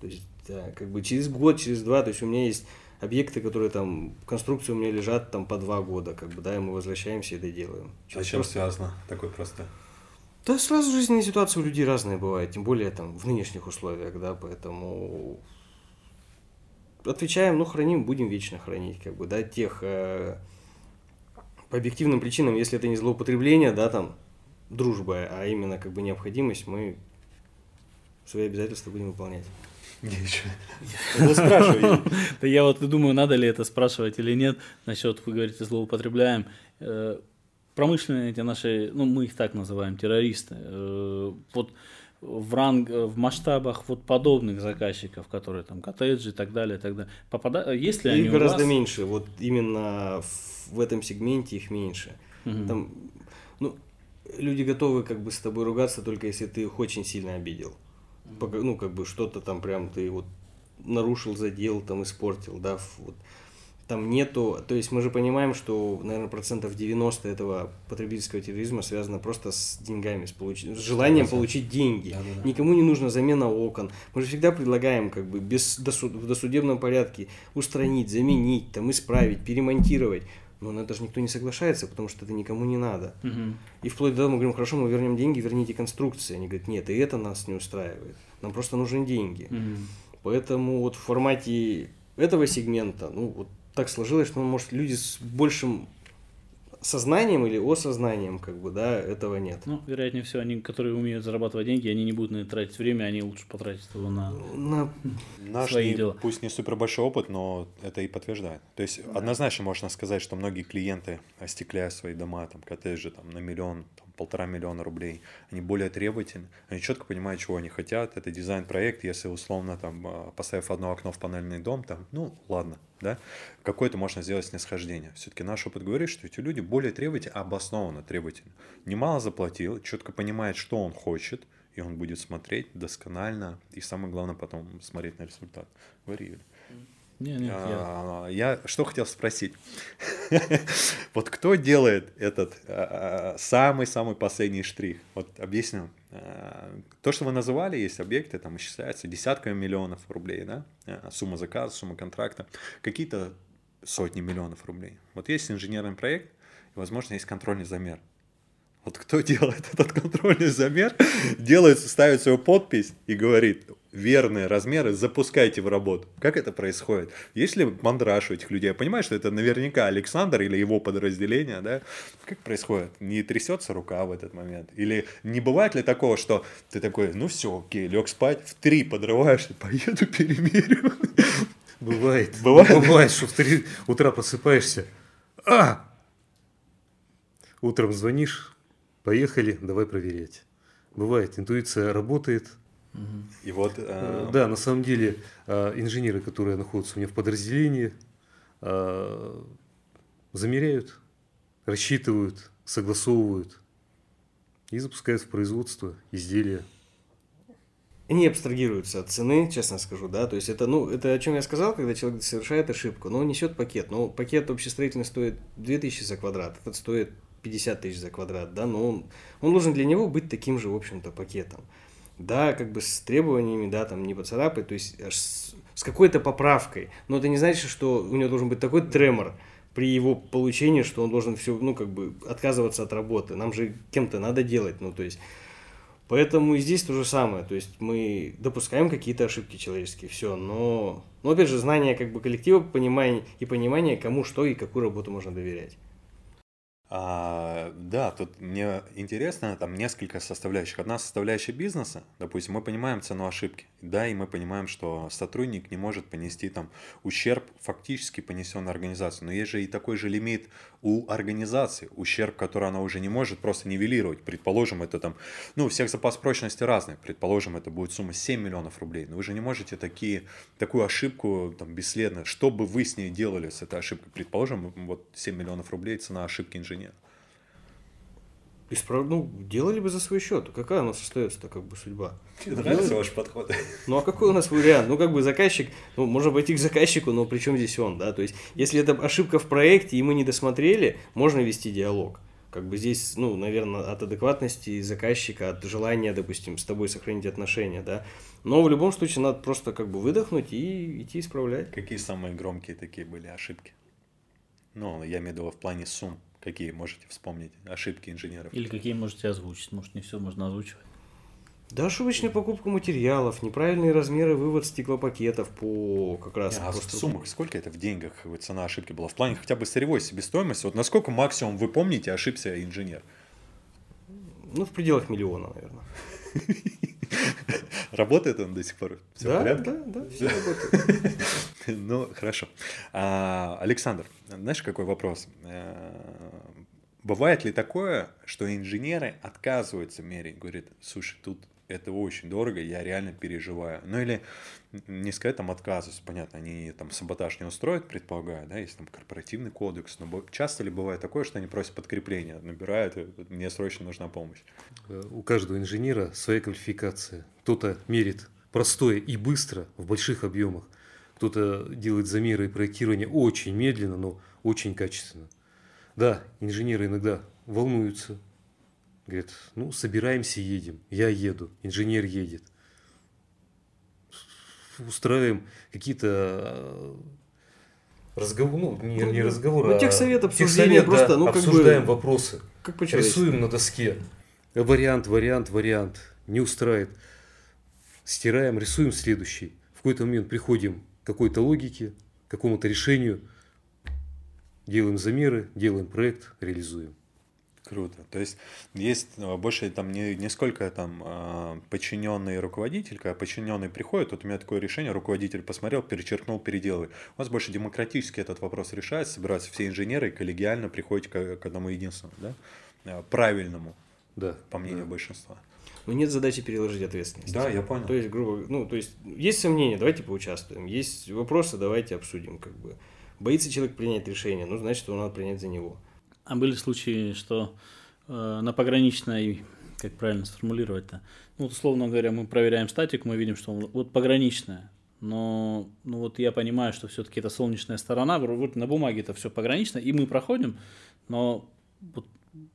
[SPEAKER 2] То есть, да, как бы через год, через два, то есть у меня есть объекты, которые там, конструкции у меня лежат там по два года, как бы, да, и мы возвращаемся и доделаем.
[SPEAKER 1] А с чем просто... связано такое просто?
[SPEAKER 2] Да, сразу жизненные ситуации у людей разные бывают, тем более там в нынешних условиях, да, поэтому отвечаем, ну, храним, будем вечно хранить, как бы, да, тех, э, по объективным причинам, если это не злоупотребление, да, там, дружба, а именно, как бы, необходимость, мы свои обязательства будем выполнять.
[SPEAKER 1] Я еще
[SPEAKER 3] спрашиваю. [LAUGHS] Да я вот думаю, надо ли это спрашивать или нет, насчет, вы говорите, злоупотребляем. Э, промышленные эти наши, ну, мы их так называем, террористы, э, вот в ранг, в масштабах вот подобных заказчиков, которые там коттеджи и так далее, и так далее. Попада... Есть ли их они
[SPEAKER 2] гораздо вас? меньше, вот именно в этом сегменте их меньше. Угу. Там, ну, люди готовы как бы с тобой ругаться только если ты их очень сильно обидел. Ну, как бы что-то там прям ты вот нарушил, задел, там испортил, да, вот там нету, то есть мы же понимаем, что, наверное, процентов 90 этого потребительского терроризма связано просто с деньгами, с, получ... с желанием получить деньги. Да, да, да. Никому не нужна замена окон. Мы же всегда предлагаем как бы без, досуд... в досудебном порядке устранить, заменить, там, исправить, перемонтировать. Но на это же никто не соглашается, потому что это никому не надо. Угу. И вплоть до того мы говорим, хорошо, мы вернем деньги, верните конструкции. Они говорят, нет, и это нас не устраивает. Нам просто нужны деньги. Угу. Поэтому вот в формате этого сегмента, ну вот так сложилось, что, может, люди с большим сознанием или осознанием, как бы, да, этого нет.
[SPEAKER 3] Ну, вероятнее всего, они, которые умеют зарабатывать деньги, они не будут на это тратить время, они лучше потратить его на, на...
[SPEAKER 1] Наш свои не, дела. Пусть не супер большой опыт, но это и подтверждает. То есть, да. однозначно можно сказать, что многие клиенты, остекляя свои дома, там, коттеджи, там, на миллион, полтора миллиона рублей, они более требовательны, они четко понимают, чего они хотят, это дизайн-проект, если условно, там, а, поставив одно окно в панельный дом, там, ну, ладно, да, какое-то можно сделать снисхождение. Все-таки наш опыт говорит, что эти люди более требовательны, обоснованно требовательны. Немало заплатил, четко понимает, что он хочет, и он будет смотреть досконально, и самое главное потом смотреть на результат. Юля. Не, не, а, я... я что хотел спросить. [LAUGHS] вот кто делает этот а, а, самый-самый последний штрих? Вот объясню. То, что вы называли, есть объекты, там исчисляются десятками миллионов рублей, да? Сумма заказа, сумма контракта. Какие-то сотни миллионов рублей. Вот есть инженерный проект, и, возможно, есть контрольный замер. Вот кто [LAUGHS] делает этот контрольный замер, делает, ставит свою подпись и говорит, верные размеры запускайте в работу. Как это происходит? Есть ли мандраж у этих людей? Я понимаю, что это наверняка Александр или его подразделение, да? Как происходит? Не трясется рука в этот момент? Или не бывает ли такого, что ты такой, ну все, окей, лег спать, в три подрываешься, поеду перемерю?
[SPEAKER 4] Бывает. Бывает? Бывает, что в три утра просыпаешься. А! Утром звонишь, поехали, давай проверять. Бывает, интуиция работает –
[SPEAKER 1] и вот... Э...
[SPEAKER 4] Да, на самом деле э, инженеры, которые находятся у меня в подразделении, э, замеряют, рассчитывают, согласовывают и запускают в производство изделия.
[SPEAKER 2] Они абстрагируются от цены, честно скажу, да, то есть это, ну, это о чем я сказал, когда человек совершает ошибку, но он несет пакет, но пакет общестроительный стоит 2000 за квадрат, этот стоит 50 тысяч за квадрат, да, но он, он должен для него быть таким же, в общем-то, пакетом да, как бы с требованиями, да, там не поцарапать, то есть аж с, с какой-то поправкой. Но это не значит, что у него должен быть такой тремор при его получении, что он должен все, ну, как бы отказываться от работы. Нам же кем-то надо делать, ну, то есть. Поэтому и здесь то же самое, то есть мы допускаем какие-то ошибки человеческие, все, но, но опять же знание как бы коллектива, понимание и понимание, кому что и какую работу можно доверять.
[SPEAKER 1] А, да, тут мне интересно, там несколько составляющих. Одна составляющая бизнеса, допустим, мы понимаем цену ошибки, да, и мы понимаем, что сотрудник не может понести там ущерб, фактически понесенный организацией. Но есть же и такой же лимит у организации, ущерб, который она уже не может просто нивелировать. Предположим, это там, ну, у всех запас прочности разный. Предположим, это будет сумма 7 миллионов рублей. Но вы же не можете такие, такую ошибку там бесследно, что бы вы с ней делали, с этой ошибкой. Предположим, вот 7 миллионов рублей цена ошибки инженера.
[SPEAKER 2] Исправ... Ну, делали бы за свой счет. Какая у нас остается-то как бы судьба?
[SPEAKER 1] Мне нравится ваш подход.
[SPEAKER 2] Ну, а какой у нас вариант? Ну, как бы заказчик, ну, можно пойти к заказчику, но при чем здесь он, да? То есть, если это ошибка в проекте, и мы не досмотрели, можно вести диалог. Как бы здесь, ну, наверное, от адекватности заказчика, от желания, допустим, с тобой сохранить отношения, да. Но в любом случае надо просто как бы выдохнуть и идти исправлять.
[SPEAKER 1] Какие самые громкие такие были ошибки? Ну, я имею в виду в плане сумм. Какие можете вспомнить ошибки инженеров?
[SPEAKER 3] Или какие можете озвучить? Может, не все можно озвучивать?
[SPEAKER 2] Да, ошибочная покупка материалов, неправильные размеры, вывод стеклопакетов по как раз...
[SPEAKER 1] А в суммах сколько это в деньгах цена ошибки была? В плане хотя бы сырьевой себестоимости, вот насколько максимум вы помните ошибся инженер?
[SPEAKER 2] Ну, в пределах миллиона, наверное. [LAUGHS] [LAUGHS]
[SPEAKER 1] Работает он до сих пор?
[SPEAKER 2] Все да, в порядке? Да, да, все работает. [LAUGHS]
[SPEAKER 1] Ну, хорошо. А, Александр, знаешь, какой вопрос? Э, бывает ли такое, что инженеры отказываются мерить, говорят, слушай, тут это очень дорого, я реально переживаю. Ну или не сказать там отказываются, понятно, они там саботаж не устроят, предполагаю, да, есть там корпоративный кодекс, но часто ли бывает такое, что они просят подкрепления, набирают, мне срочно нужна помощь?
[SPEAKER 4] Э, у каждого инженера своя квалификация. Кто-то мерит простое и быстро в больших объемах, кто-то делает замеры и проектирование очень медленно, но очень качественно. Да, инженеры иногда волнуются, говорят, ну, собираемся, едем, я еду, инженер едет устраиваем какие-то э, разговоры, ну, не, не разговоры,
[SPEAKER 2] ну, техсовет, обсуждение техсовет, просто, да, ну,
[SPEAKER 4] обсуждаем
[SPEAKER 2] как
[SPEAKER 4] бы, вопросы,
[SPEAKER 2] как
[SPEAKER 4] рисуем на доске, вариант, вариант, вариант, не устраивает, стираем, рисуем следующий, в какой-то момент приходим к какой-то логике, к какому-то решению, делаем замеры, делаем проект, реализуем.
[SPEAKER 1] Круто. То есть есть э, больше там не, не сколько там а, подчиненный руководитель, когда подчиненный приходит, вот у меня такое решение, руководитель посмотрел, перечеркнул, переделывай. У вас больше демократически этот вопрос решается, собираются все инженеры и коллегиально приходите к, к одному единственному, да? Э, правильному,
[SPEAKER 4] да,
[SPEAKER 1] по мнению
[SPEAKER 4] да.
[SPEAKER 1] большинства.
[SPEAKER 2] Но нет задачи переложить ответственность.
[SPEAKER 1] Да, я понял.
[SPEAKER 2] То есть, грубо, ну, то есть, есть сомнения, давайте поучаствуем. Есть вопросы, давайте обсудим, как бы. Боится человек принять решение, ну, значит, его надо принять за него.
[SPEAKER 3] А были случаи, что э, на пограничной, как правильно сформулировать-то, ну, условно говоря, мы проверяем статик, мы видим, что он, вот пограничная, но ну вот я понимаю, что все-таки это солнечная сторона, вот на бумаге это все погранично, и мы проходим, но вот,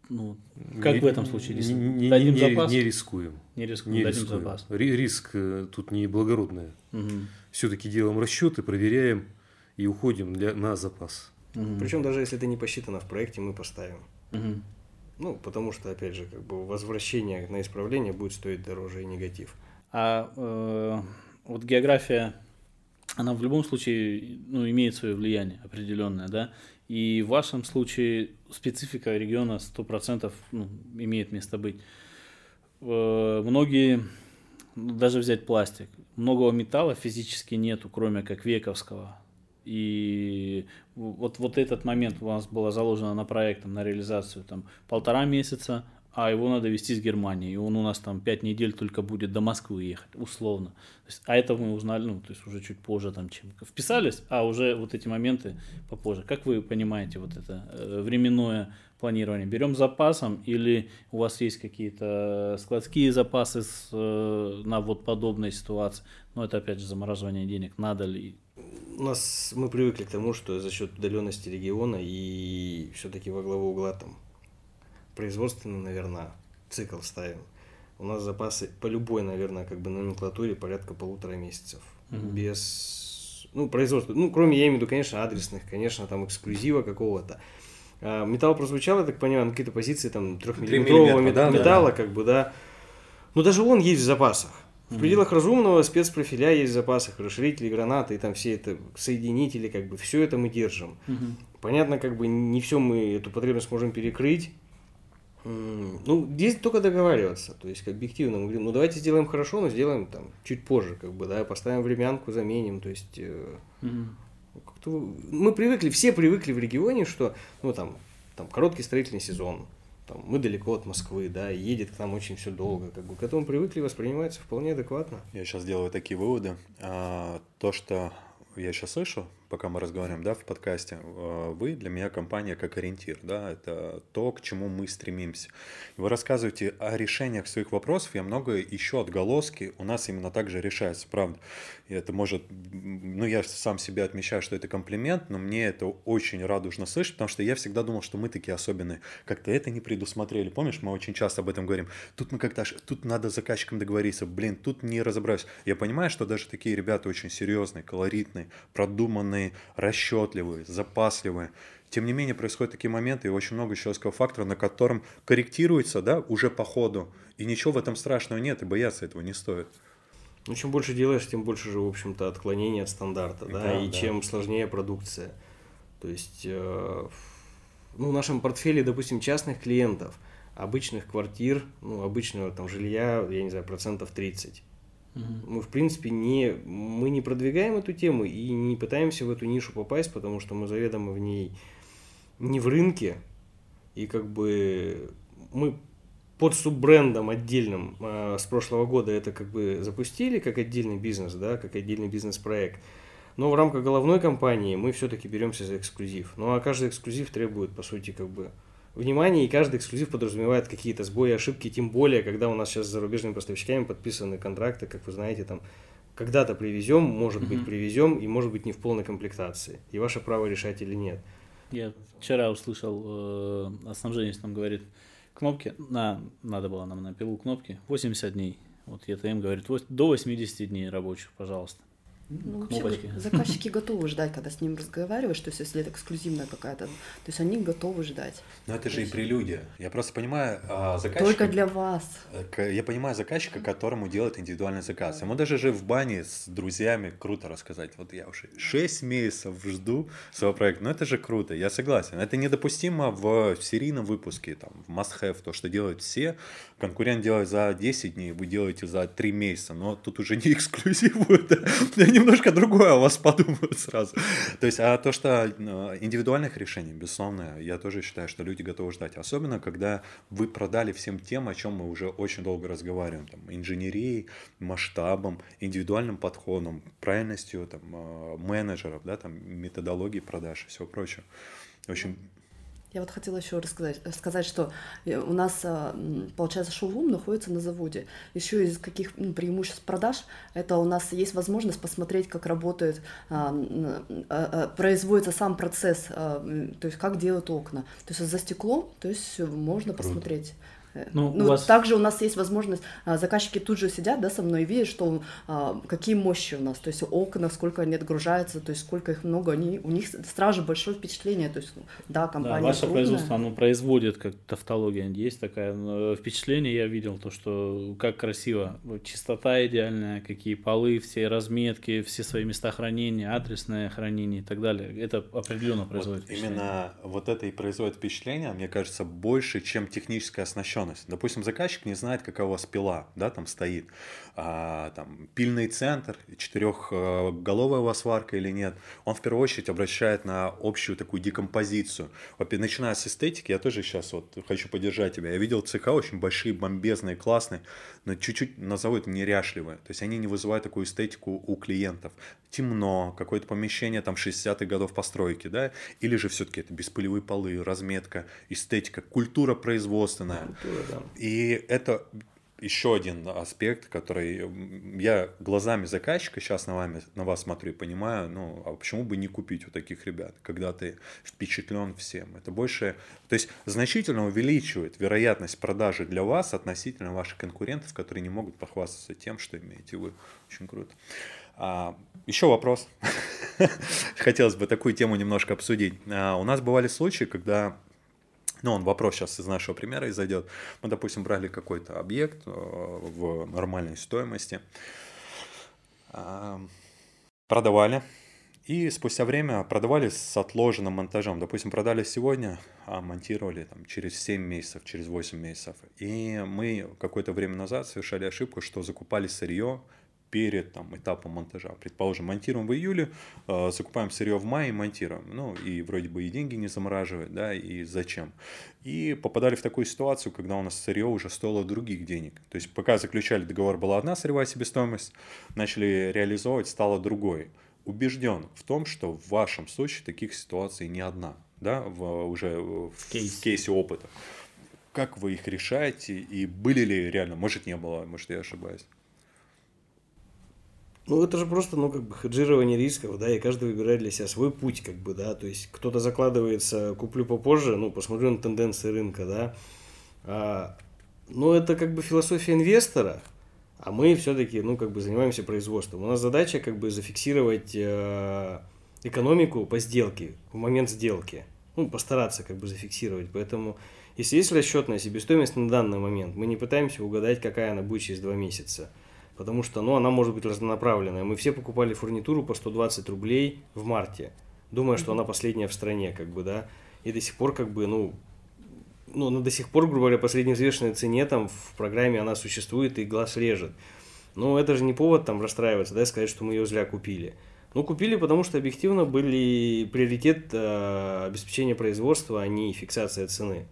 [SPEAKER 3] ну, как не, в этом случае?
[SPEAKER 4] Не, не, дадим не, запас? не рискуем.
[SPEAKER 3] Не рискуем, не дадим
[SPEAKER 4] рискуем.
[SPEAKER 3] запас.
[SPEAKER 4] Риск э, тут не благородный. Угу. Все-таки делаем расчеты, проверяем и уходим для, на запас.
[SPEAKER 2] Угу. Причем даже если это не посчитано в проекте, мы поставим.
[SPEAKER 3] Угу.
[SPEAKER 2] Ну, потому что, опять же, как бы возвращение на исправление будет стоить дороже и негатив.
[SPEAKER 3] А э, вот география, она в любом случае ну, имеет свое влияние определенное, да? И в вашем случае специфика региона 100% ну, имеет место быть. Э, многие, ну, даже взять пластик, многого металла физически нету, кроме как вековского. И вот, вот этот момент у нас было заложено на проект, на реализацию, там полтора месяца, а его надо везти с Германии, и он у нас там пять недель только будет до Москвы ехать, условно. Есть, а это мы узнали, ну, то есть уже чуть позже там, чем вписались, а уже вот эти моменты попозже. Как вы понимаете вот это э, временное планирование? Берем запасом или у вас есть какие-то складские запасы с, э, на вот подобной ситуации? Но это опять же замораживание денег, надо ли
[SPEAKER 2] у нас мы привыкли к тому, что за счет удаленности региона и все-таки во главу угла там производственно, наверное, цикл ставим. У нас запасы по любой, наверное, как бы номенклатуре порядка полутора месяцев. Угу. Без, ну, производства, ну, кроме, я имею в виду, конечно, адресных, конечно, там эксклюзива какого-то. А, металл прозвучал, я так понимаю, какие-то позиции там трехмиллиметрового металла, да, металла, да. как бы, да. Но даже он есть в запасах. В пределах разумного спецпрофиля есть в запасах, расширители, гранаты и там все это соединители, как бы все это мы держим. Угу. Понятно, как бы не все мы эту потребность можем перекрыть. Ну, здесь только договариваться. То есть, объективно мы говорим, ну давайте сделаем хорошо, но сделаем там чуть позже, как бы, да, поставим времянку, заменим. То есть, угу. мы привыкли, все привыкли в регионе, что, ну там, там короткий строительный сезон, там, мы далеко от Москвы, да, едет к нам очень все долго, как бы к этому привыкли, воспринимается вполне адекватно.
[SPEAKER 1] Я сейчас делаю такие выводы. А, то, что я сейчас слышу, пока мы разговариваем, да, в подкасте, э, вы для меня компания как ориентир, да, это то, к чему мы стремимся. Вы рассказываете о решениях своих вопросов, я много ищу отголоски, у нас именно так же решается, правда. И это может, ну, я сам себе отмечаю, что это комплимент, но мне это очень радужно слышать, потому что я всегда думал, что мы такие особенные, как-то это не предусмотрели. Помнишь, мы очень часто об этом говорим. Тут мы как-то, тут надо с заказчиком договориться, блин, тут не разобраюсь. Я понимаю, что даже такие ребята очень серьезные, колоритные, продуманные, расчетливые, запасливые. Тем не менее, происходят такие моменты, и очень много человеческого фактора, на котором корректируется, да, уже по ходу. И ничего в этом страшного нет, и бояться этого не стоит.
[SPEAKER 2] Ну, чем больше делаешь, тем больше же, в общем-то, отклонений от стандарта, да, да и да. чем сложнее продукция. То есть, э, ну, в нашем портфеле, допустим, частных клиентов, обычных квартир, ну, обычного там жилья, я не знаю, процентов 30. Мы, в принципе, не, мы не продвигаем эту тему и не пытаемся в эту нишу попасть, потому что мы заведомо в ней не в рынке, и как бы мы под суббрендом отдельным э, с прошлого года это как бы запустили как отдельный бизнес, да, как отдельный бизнес-проект. Но в рамках головной компании мы все-таки беремся за эксклюзив. Ну а каждый эксклюзив требует, по сути, как бы внимания, и каждый эксклюзив подразумевает какие-то сбои, ошибки, тем более, когда у нас сейчас с зарубежными поставщиками подписаны контракты, как вы знаете, там когда-то привезем, может быть, привезем, и может быть не в полной комплектации. И ваше право решать или нет.
[SPEAKER 3] Я вчера услышал, э, снабженец нам говорит, кнопки, на, надо было нам на пилу кнопки, 80 дней. Вот ЕТМ говорит, до 80 дней рабочих, пожалуйста.
[SPEAKER 5] Ну, вообще, [LAUGHS] заказчики готовы ждать, когда с ним разговариваешь, то есть если это эксклюзивная какая-то, то есть они готовы ждать.
[SPEAKER 1] Но это же и прелюдия. Я просто понимаю а,
[SPEAKER 5] заказчика... Только для вас.
[SPEAKER 1] Я понимаю заказчика, которому делают индивидуальный заказ. Ему даже же в бане с друзьями круто рассказать. Вот я уже 6 месяцев жду своего проекта. Но это же круто, я согласен. Это недопустимо в серийном выпуске, там, в must-have, то, что делают все. Конкурент делает за 10 дней, вы делаете за 3 месяца. Но тут уже не [LAUGHS] эксклюзив будет немножко другое о вас подумают сразу. То есть, а то, что ну, индивидуальных решений, безусловно, я тоже считаю, что люди готовы ждать. Особенно, когда вы продали всем тем, о чем мы уже очень долго разговариваем. Там, инженерией, масштабом, индивидуальным подходом, правильностью там, э, менеджеров, да, там, методологии продаж и всего прочего. В общем,
[SPEAKER 5] я вот хотела еще рассказать, сказать, что э, у нас, а, получается, шоурум находится на заводе. Еще из каких ну, преимуществ продаж, это у нас есть возможность посмотреть, как работает, а, а, производится сам процесс, то есть как делают окна. То есть за стеклом, то есть можно Круто. посмотреть Ну, ну вас... также у нас есть возможность, а, заказчики тут же сидят, да, со мной и видят, что а, какие мощи у нас, то есть окна, сколько они отгружаются, то есть сколько их много, они, у них сразу большое впечатление, то есть, да, компания
[SPEAKER 3] да, ваше крупная. производство, оно производит, как тавтология, есть такая впечатление, я видел то, что как красиво, чистота идеальная, какие полы, все разметки, все свои места хранения, адресное хранение и так далее, это определенно производит
[SPEAKER 1] вот Именно вот это и производит впечатление, мне кажется, больше, чем техническая оснащенность. Допустим, заказчик не знает, какая у вас пила, да, там стоит, а, там пильный центр, четырехголовая у вас сварка или нет. Он в первую очередь обращает на общую такую декомпозицию. Начиная с эстетики, я тоже сейчас вот хочу поддержать тебя. Я видел цеха очень большие, бомбезные, классные, но чуть-чуть назову это неряшливые. То есть они не вызывают такую эстетику у клиентов. Темно, какое-то помещение там 60-х годов постройки, да, или же все-таки это беспылевые полы, разметка, эстетика, культура производственная. Культура, да. И это еще один аспект, который я глазами заказчика сейчас на, вами, на вас смотрю и понимаю, ну, а почему бы не купить у таких ребят, когда ты впечатлен всем. Это больше, то есть значительно увеличивает вероятность продажи для вас относительно ваших конкурентов, которые не могут похвастаться тем, что имеете вы. Очень круто. А, еще вопрос. [LAUGHS] Хотелось бы такую тему немножко обсудить. А, у нас бывали случаи, когда ну, он вопрос сейчас из нашего примера изойдет. Мы, допустим, брали какой-то объект э, в нормальной стоимости, продавали, и спустя время продавали с отложенным монтажом. Допустим, продали сегодня, а монтировали там, через 7 месяцев, через 8 месяцев. И мы какое-то время назад совершали ошибку, что закупали сырье перед там, этапом монтажа. Предположим, монтируем в июле, э, закупаем сырье в мае и монтируем. Ну, и вроде бы и деньги не замораживать, да, и зачем. И попадали в такую ситуацию, когда у нас сырье уже стоило других денег. То есть, пока заключали договор, была одна сырьевая себестоимость, начали реализовывать, стало другой. Убежден в том, что в вашем случае таких ситуаций не одна, да, в, уже в, Кейс. в кейсе опыта. Как вы их решаете и были ли реально, может не было, может я ошибаюсь?
[SPEAKER 2] Ну, это же просто, ну, как бы хеджирование рисков, да, и каждый выбирает для себя свой путь, как бы, да, то есть кто-то закладывается, куплю попозже, ну, посмотрю на тенденции рынка, да, а, ну, это как бы философия инвестора, а мы все-таки, ну, как бы занимаемся производством. У нас задача, как бы, зафиксировать э, экономику по сделке, в момент сделки, ну, постараться, как бы, зафиксировать, поэтому... Если есть расчетная себестоимость на данный момент, мы не пытаемся угадать, какая она будет через два месяца потому что ну, она может быть разнонаправленная. Мы все покупали фурнитуру по 120 рублей в марте, думая, что она последняя в стране, как бы, да, и до сих пор, как бы, ну, ну, ну до сих пор, грубо говоря, по средневзвешенной цене там в программе она существует и глаз режет. Но это же не повод там расстраиваться, да, сказать, что мы ее зря купили. Ну, купили, потому что объективно были приоритет э, обеспечения производства, а не фиксация цены.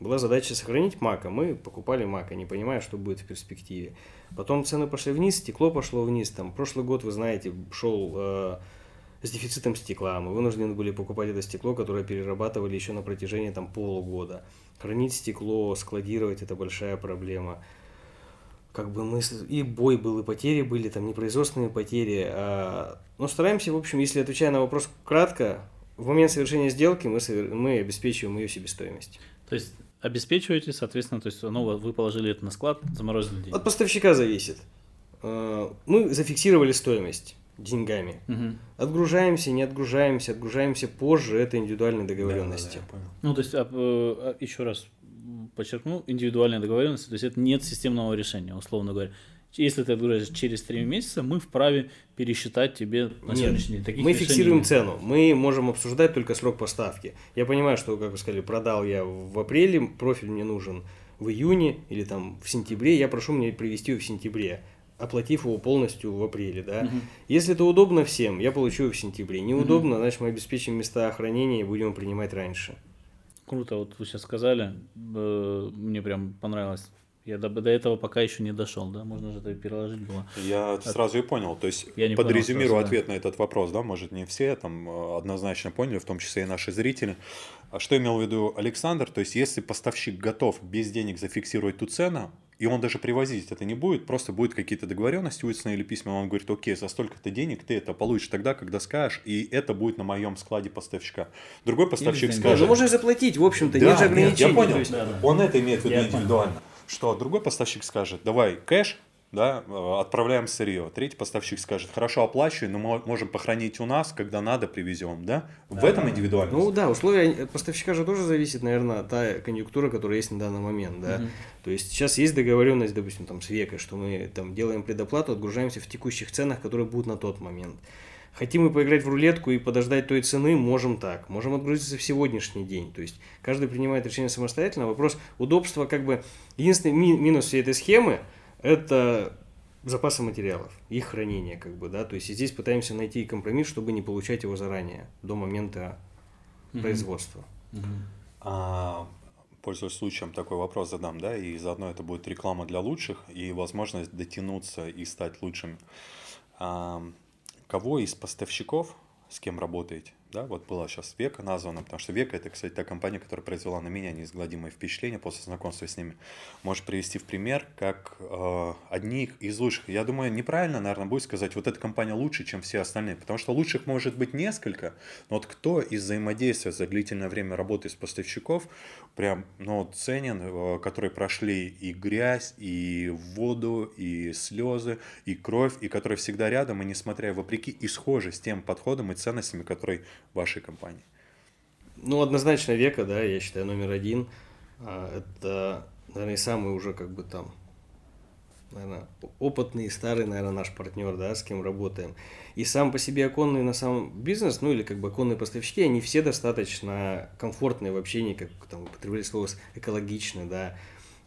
[SPEAKER 2] Была задача сохранить мака, мы покупали мака, не понимая, что будет в перспективе. Потом цены пошли вниз, стекло пошло вниз. Там прошлый год, вы знаете, шел э, с дефицитом стекла. Мы вынуждены были покупать это стекло, которое перерабатывали еще на протяжении там полугода. Хранить стекло, складировать – это большая проблема. Как бы мы и бой был, и потери были, там непроизводственные потери. А, но стараемся, в общем, если отвечая на вопрос кратко, в момент совершения сделки мы, мы обеспечиваем ее себестоимость.
[SPEAKER 3] То есть обеспечиваете, соответственно, то есть ну, вы положили это на склад, заморозили деньги.
[SPEAKER 2] От поставщика зависит. Э, мы зафиксировали стоимость деньгами. Угу. Отгружаемся, не отгружаемся, отгружаемся позже, это индивидуальные договоренности. Да, да,
[SPEAKER 3] да, ну, то есть, а, а, еще раз подчеркну, индивидуальные договоренности, то есть это нет системного решения, условно говоря. Если ты отгружаешь через 3 месяца, мы вправе пересчитать тебе
[SPEAKER 2] на сегодняшний день. Таких мы фиксируем нет. цену. Мы можем обсуждать только срок поставки. Я понимаю, что, как вы сказали, продал я в апреле, профиль мне нужен в июне или там в сентябре. Я прошу мне привезти его в сентябре оплатив его полностью в апреле, да. Угу. Если это удобно всем, я получу его в сентябре. Неудобно, угу. значит, мы обеспечим места хранения и будем принимать раньше.
[SPEAKER 3] Круто, вот вы сейчас сказали, э, мне прям понравилось я до, до этого пока еще не дошел, да? Можно же это переложить было.
[SPEAKER 1] Я От... сразу и понял. То есть, я подрезюмирую понял, ответ да. на этот вопрос, да? Может, не все там э, однозначно поняли, в том числе и наши зрители. А что имел в виду Александр? То есть, если поставщик готов без денег зафиксировать ту цену, и он даже привозить это не будет, просто будет какие-то договоренности устные или письма, он говорит, окей, за столько-то денег ты это получишь тогда, когда скажешь, и это будет на моем складе поставщика. Другой поставщик скажет...
[SPEAKER 2] Ну, можно заплатить, в общем-то, да, нет же ограничений.
[SPEAKER 1] я понял, есть... да, да. он это имеет в виду индивидуально. Понял. Что другой поставщик скажет, давай кэш, да, э, отправляем сырье. Третий поставщик скажет, хорошо оплачивай, но мы можем похоронить у нас, когда надо, привезем, да? В этом индивидуальность.
[SPEAKER 2] Ну да, условия поставщика же тоже зависит, наверное, та конъюнктура, которая есть на данный момент, да. Угу. То есть сейчас есть договоренность, допустим, там с Векой, что мы там делаем предоплату, отгружаемся в текущих ценах, которые будут на тот момент. Хотим мы поиграть в рулетку и подождать той цены, можем так. Можем отгрузиться в сегодняшний день. То есть каждый принимает решение самостоятельно. Вопрос удобства, как бы, единственный ми- минус всей этой схемы – это запасы материалов, их хранение, как бы, да, то есть здесь пытаемся найти компромисс, чтобы не получать его заранее, до момента mm-hmm. производства. Mm-hmm.
[SPEAKER 1] А, пользуясь случаем, такой вопрос задам, да, и заодно это будет реклама для лучших и возможность дотянуться и стать лучшим. А, кого из поставщиков, с кем работаете, да, вот была сейчас Века названа, потому что Века это, кстати, та компания, которая произвела на меня неизгладимое впечатление после знакомства с ними. Можешь привести в пример, как э, одни из лучших. Я думаю, неправильно, наверное, будет сказать, вот эта компания лучше, чем все остальные, потому что лучших может быть несколько, но вот кто из взаимодействия за длительное время работы с поставщиков прям, ну, ценен, э, которые прошли и грязь, и воду, и слезы, и кровь, и которые всегда рядом, и несмотря вопреки и схожи с тем подходом и ценностями, которые вашей компании?
[SPEAKER 2] Ну, однозначно Века, да, я считаю, номер один. А, это, наверное, самый уже как бы там, наверное, опытный и старый, наверное, наш партнер, да, с кем работаем. И сам по себе оконный на самом бизнес, ну или как бы оконные поставщики, они все достаточно комфортные в общении, как там употребляли слово экологичны, да.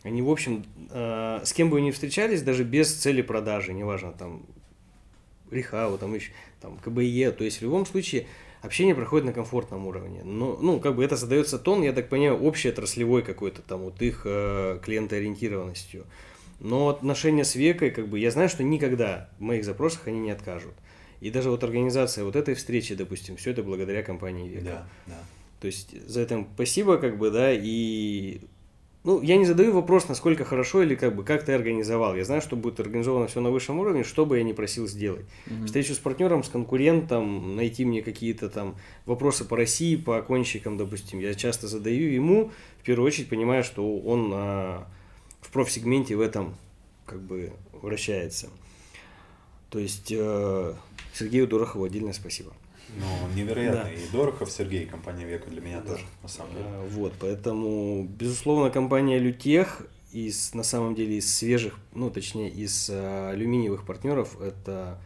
[SPEAKER 2] Они, в общем, э, с кем бы вы ни встречались, даже без цели продажи, неважно, там, Рихау, там еще, там, КБЕ, то есть в любом случае общение проходит на комфортном уровне. Но, ну, как бы это создается тон, я так понимаю, общий отраслевой какой-то там вот их э, клиентоориентированностью. Но отношения с Векой, как бы, я знаю, что никогда в моих запросах они не откажут. И даже вот организация вот этой встречи, допустим, все это благодаря компании Века.
[SPEAKER 1] Да, да.
[SPEAKER 2] То есть за это спасибо, как бы, да, и ну, я не задаю вопрос, насколько хорошо или как бы как ты организовал. Я знаю, что будет организовано все на высшем уровне, что бы я не просил сделать. Mm-hmm. Встречу с партнером, с конкурентом, найти мне какие-то там вопросы по России, по окончикам, допустим. Я часто задаю ему, в первую очередь, понимая, что он а, в профсегменте в этом как бы вращается. То есть э, Сергею Дорохову отдельное спасибо.
[SPEAKER 1] Ну, невероятно. Да. И Дорохов Сергей, компания Века для меня да. тоже, на самом деле.
[SPEAKER 2] А, вот, поэтому, безусловно, компания Лютех из, на самом деле, из свежих, ну, точнее, из а, алюминиевых партнеров, это,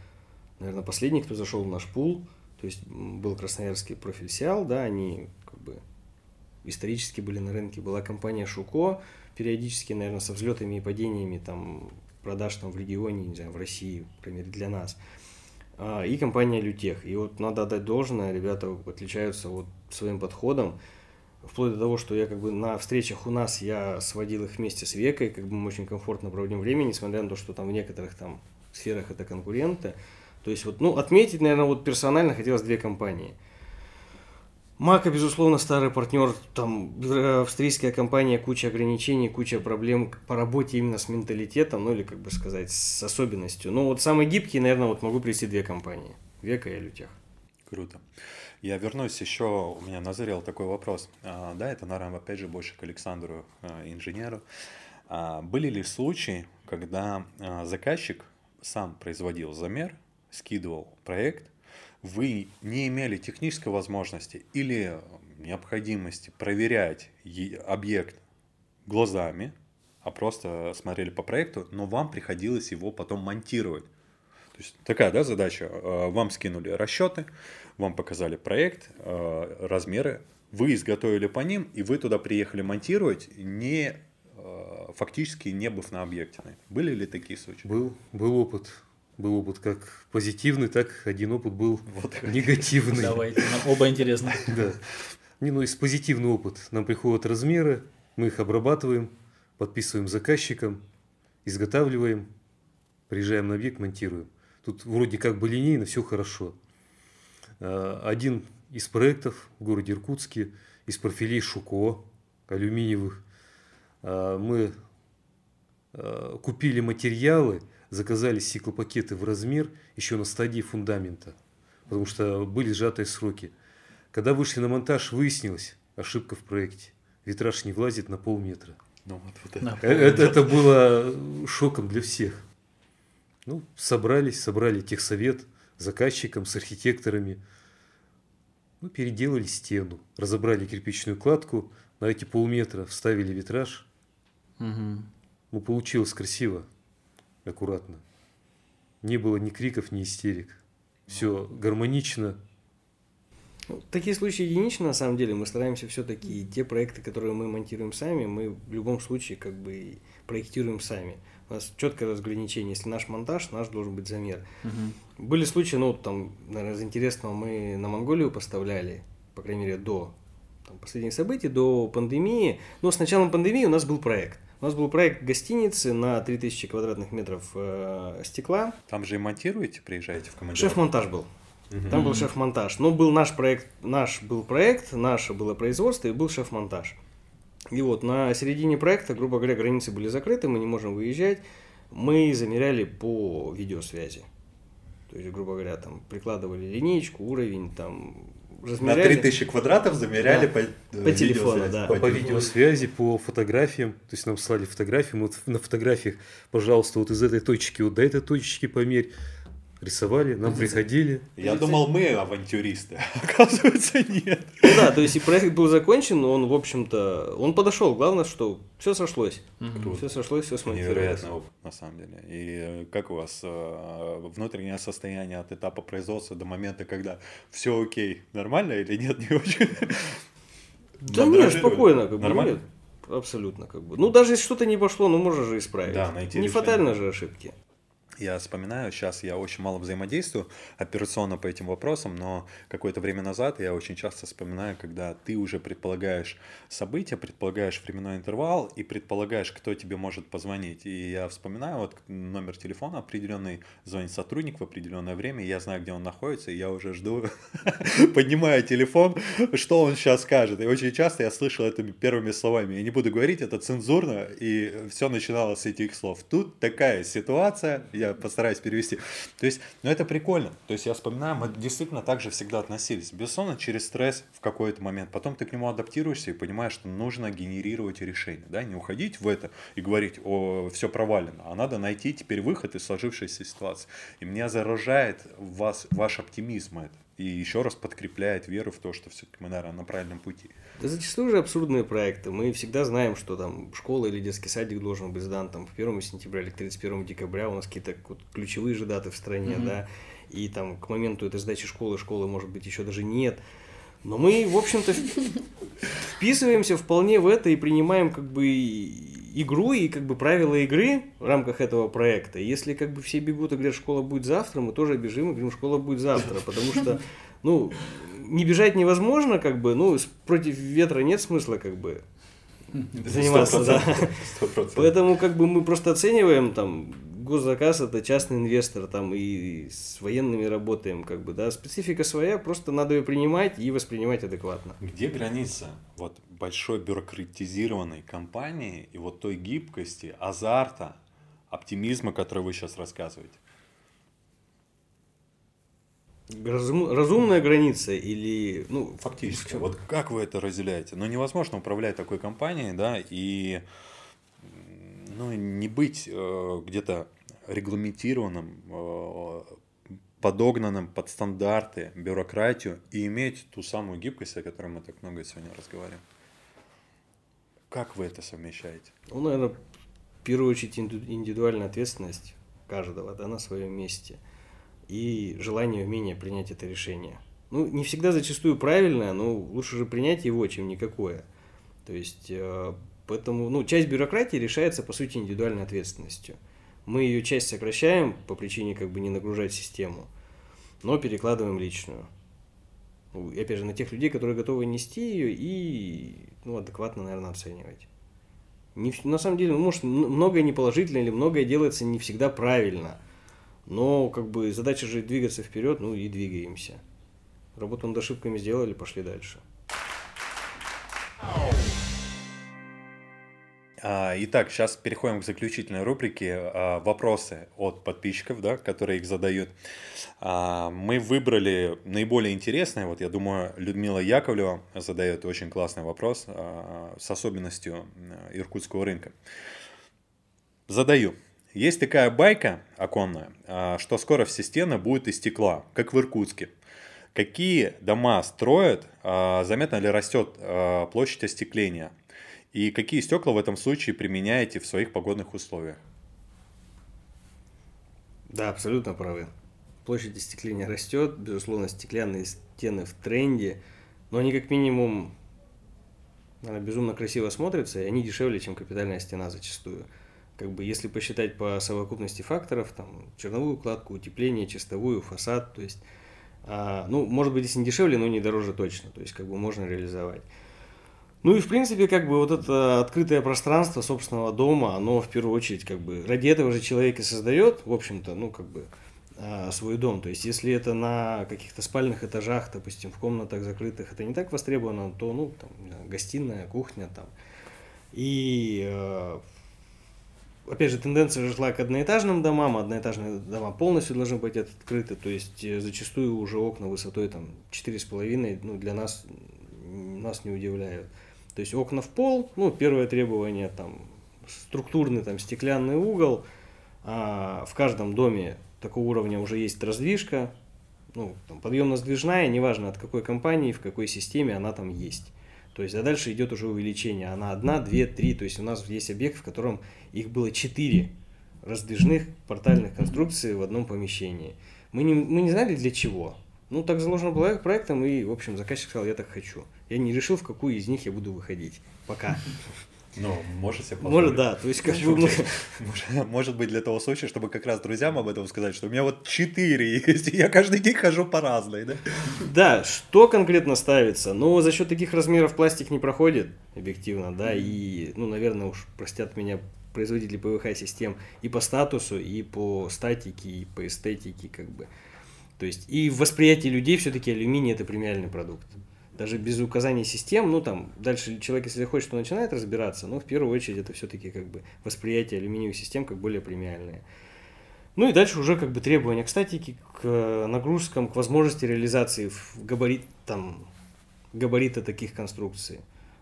[SPEAKER 2] наверное, последний, кто зашел в наш пул. То есть был красноярский профиль Сиал, да, они как бы исторически были на рынке. Была компания Шуко, периодически, наверное, со взлетами и падениями там продаж там в регионе, не знаю, в России, например, для нас. И компания Лютех. И вот надо отдать должное, ребята отличаются вот своим подходом, вплоть до того, что я как бы на встречах у нас я сводил их вместе с Векой, как бы мы очень комфортно проводим время, несмотря на то, что там в некоторых там сферах это конкуренты. То есть вот, ну, отметить, наверное, вот персонально хотелось две компании – Мака, безусловно, старый партнер, там австрийская компания, куча ограничений, куча проблем по работе именно с менталитетом, ну или, как бы сказать, с особенностью. Но вот самый гибкий, наверное, вот могу привести две компании, Века и Лютех.
[SPEAKER 1] Круто. Я вернусь еще, у меня назрел такой вопрос. А, да, это, наверное, опять же больше к Александру, а, инженеру. А, были ли случаи, когда заказчик сам производил замер, скидывал проект, вы не имели технической возможности или необходимости проверять объект глазами, а просто смотрели по проекту, но вам приходилось его потом монтировать. То есть такая да, задача. Э, вам скинули расчеты, вам показали проект, э, размеры, вы изготовили по ним, и вы туда приехали монтировать, не э, фактически не быв на объекте. Были ли такие случаи?
[SPEAKER 4] Был, был опыт был опыт как позитивный, так один опыт был вот. негативный.
[SPEAKER 3] Давайте, нам оба интересно. [LAUGHS]
[SPEAKER 4] Да. Не, ну, из позитивный опыт. Нам приходят размеры, мы их обрабатываем, подписываем заказчикам, изготавливаем, приезжаем на объект, монтируем. Тут вроде как бы линейно, все хорошо. А, один из проектов в городе Иркутске, из профилей Шуко, алюминиевых, а, мы а, купили материалы – заказали стеклопакеты в размер еще на стадии фундамента, потому что были сжатые сроки. Когда вышли на монтаж, выяснилось ошибка в проекте. Витраж не влазит на полметра. Ну, вот, вот это. Э, это, это было шоком для всех. Ну, собрались, собрали техсовет с заказчиком, с архитекторами. Ну, переделали стену, разобрали кирпичную кладку, на эти полметра вставили витраж. Угу. Ну, получилось красиво, аккуратно. Не было ни криков, ни истерик. Все гармонично.
[SPEAKER 2] Ну, такие случаи единичны, на самом деле. Мы стараемся все-таки те проекты, которые мы монтируем сами, мы в любом случае как бы проектируем сами. У нас четкое разграничение. Если наш монтаж, наш должен быть замер. Угу. Были случаи, ну, там, наверное, из интересного мы на Монголию поставляли, по крайней мере, до там, последних событий, до пандемии. Но с началом пандемии у нас был проект. У нас был проект гостиницы на 3000 квадратных метров э, стекла.
[SPEAKER 1] Там же и монтируете, приезжаете в командировку?
[SPEAKER 2] Шеф-монтаж был. Угу. Там был шеф-монтаж. Но был наш проект, наш был проект, наше было производство и был шеф-монтаж. И вот на середине проекта, грубо говоря, границы были закрыты, мы не можем выезжать. Мы замеряли по видеосвязи. То есть, грубо говоря, там прикладывали линейку, уровень, там
[SPEAKER 1] размеряли. На 3000 квадратов замеряли да. по,
[SPEAKER 2] э, по телефону, да.
[SPEAKER 4] По, по видеосвязи, по фотографиям. То есть нам слали фотографии, мы вот на фотографиях, пожалуйста, вот из этой точки вот до этой точки померь рисовали, нам приходили.
[SPEAKER 1] Я думал, мы авантюристы, [LAUGHS] оказывается, нет.
[SPEAKER 2] Ну да, то есть и проект был закончен, он, в общем-то, он подошел. Главное, что все сошлось. Угу. Все сошлось, все смонтировалось.
[SPEAKER 1] Невероятный опыт, на самом деле. И э, как у вас э, внутреннее состояние от этапа производства до момента, когда все окей, нормально или нет, не очень?
[SPEAKER 2] Да нет, спокойно, как бы. Нормально? Абсолютно, как бы. Ну, даже если что-то не пошло, ну, можно же исправить. Да, найти Не фатально же ошибки.
[SPEAKER 1] Я вспоминаю, сейчас я очень мало взаимодействую операционно по этим вопросам, но какое-то время назад я очень часто вспоминаю, когда ты уже предполагаешь события, предполагаешь временной интервал и предполагаешь, кто тебе может позвонить. И я вспоминаю, вот номер телефона определенный, звонит сотрудник в определенное время, я знаю, где он находится, и я уже жду, [LAUGHS] поднимаю телефон, что он сейчас скажет. И очень часто я слышал это первыми словами. Я не буду говорить, это цензурно, и все начиналось с этих слов. Тут такая ситуация, я я постараюсь перевести. То есть, ну это прикольно. То есть я вспоминаю, мы действительно так же всегда относились. Безусловно, через стресс в какой-то момент. Потом ты к нему адаптируешься и понимаешь, что нужно генерировать решение. Да? Не уходить в это и говорить, о, все провалено. А надо найти теперь выход из сложившейся ситуации. И меня заражает вас, ваш оптимизм это и еще раз подкрепляет веру в то, что все-таки мы, наверное, на правильном пути.
[SPEAKER 2] Да зачастую же абсурдные проекты. Мы всегда знаем, что там школа или детский садик должен быть сдан там, в 1 сентября или к 31 декабря. У нас какие-то вот, ключевые же даты в стране, mm-hmm. да. И там к моменту этой сдачи школы, школы, может быть, еще даже нет. Но мы, в общем-то, вписываемся вполне в это и принимаем как бы игру и как бы правила игры в рамках этого проекта. Если как бы все бегут и говорят, школа будет завтра, мы тоже бежим и говорим, школа будет завтра, потому что, ну, не бежать невозможно, как бы, ну, против ветра нет смысла, как бы, заниматься, 100%, да. 100%. Поэтому как бы мы просто оцениваем там госзаказ это частный инвестор там и с военными работаем как бы да специфика своя просто надо ее принимать и воспринимать адекватно.
[SPEAKER 1] Где граница вот большой бюрократизированной компании и вот той гибкости, азарта, оптимизма, который вы сейчас рассказываете?
[SPEAKER 2] Разум, разумная граница или ну
[SPEAKER 1] фактически вот как вы это разделяете но ну, невозможно управлять такой компанией да и ну не быть э, где-то регламентированным э, подогнанным под стандарты, бюрократию и иметь ту самую гибкость, о которой мы так много сегодня разговариваем. Как вы это совмещаете?
[SPEAKER 2] Ну, наверное, в первую очередь индивидуальная ответственность каждого да, на своем месте и желание, умение принять это решение. Ну, не всегда зачастую правильное, но лучше же принять его, чем никакое. То есть, э, поэтому, ну, часть бюрократии решается, по сути, индивидуальной ответственностью. Мы ее часть сокращаем по причине как бы не нагружать систему, но перекладываем личную. Ну, и опять же, на тех людей, которые готовы нести ее и ну, адекватно, наверное, оценивать. Не, на самом деле, ну, может, многое неположительно или многое делается не всегда правильно. Но как бы задача же двигаться вперед, ну и двигаемся. Работу над ошибками сделали, пошли дальше.
[SPEAKER 1] А, итак, сейчас переходим к заключительной рубрике а, вопросы от подписчиков, да, которые их задают. А, мы выбрали наиболее интересные. Вот я думаю, Людмила Яковлева задает очень классный вопрос с особенностью иркутского рынка. Задаю. Есть такая байка оконная, что скоро все стены будут из стекла, как в Иркутске. Какие дома строят, заметно ли растет площадь остекления? И какие стекла в этом случае применяете в своих погодных условиях?
[SPEAKER 2] Да, абсолютно правы. Площадь остекления растет, безусловно, стеклянные стены в тренде, но они как минимум наверное, безумно красиво смотрятся, и они дешевле, чем капитальная стена зачастую. Как бы если посчитать по совокупности факторов, там, черновую укладку, утепление, чистовую, фасад, то есть, а, ну, может быть, если не дешевле, но не дороже точно, то есть, как бы можно реализовать. Ну и в принципе, как бы вот это открытое пространство собственного дома, оно в первую очередь как бы ради этого же человек и создает, в общем-то, ну как бы а, свой дом. То есть, если это на каких-то спальных этажах, допустим, в комнатах закрытых, это не так востребовано, то, ну, там, гостиная, кухня там. И, э, опять же, тенденция же шла к одноэтажным домам, одноэтажные дома полностью должны быть открыты, то есть, э, зачастую уже окна высотой там 4,5, ну, для нас, нас не удивляют. То есть окна в пол, ну, первое требование там структурный там стеклянный угол, а в каждом доме такого уровня уже есть раздвижка, ну, там, подъемно-сдвижная, неважно от какой компании, в какой системе она там есть. То есть, а дальше идет уже увеличение. Она одна, две, три. То есть, у нас есть объект, в котором их было четыре раздвижных портальных конструкции в одном помещении. Мы не, мы не знали для чего. Ну, так заложено было проектом, и, в общем, заказчик сказал, я так хочу. Я не решил, в какую из них я буду выходить. Пока.
[SPEAKER 1] Ну, может себе
[SPEAKER 2] позволить. Может, да. То есть, как бы... [LAUGHS]
[SPEAKER 1] Может, может быть, для того случая, чтобы как раз друзьям об этом сказать, что у меня вот четыре [LAUGHS] есть, и я каждый день хожу по разной, да?
[SPEAKER 2] Да, что конкретно ставится? Ну, за счет таких размеров пластик не проходит, объективно, да, и, ну, наверное, уж простят меня производители ПВХ-систем и по статусу, и по статике, и по эстетике, как бы. То есть и в восприятии людей все-таки алюминий это премиальный продукт. Даже без указания систем, ну там, дальше человек, если хочет, то начинает разбираться, но в первую очередь это все-таки как бы восприятие алюминиевых систем как более премиальные. Ну и дальше уже как бы требования к статике, к нагрузкам, к возможности реализации в габарит, там, габарита таких конструкций.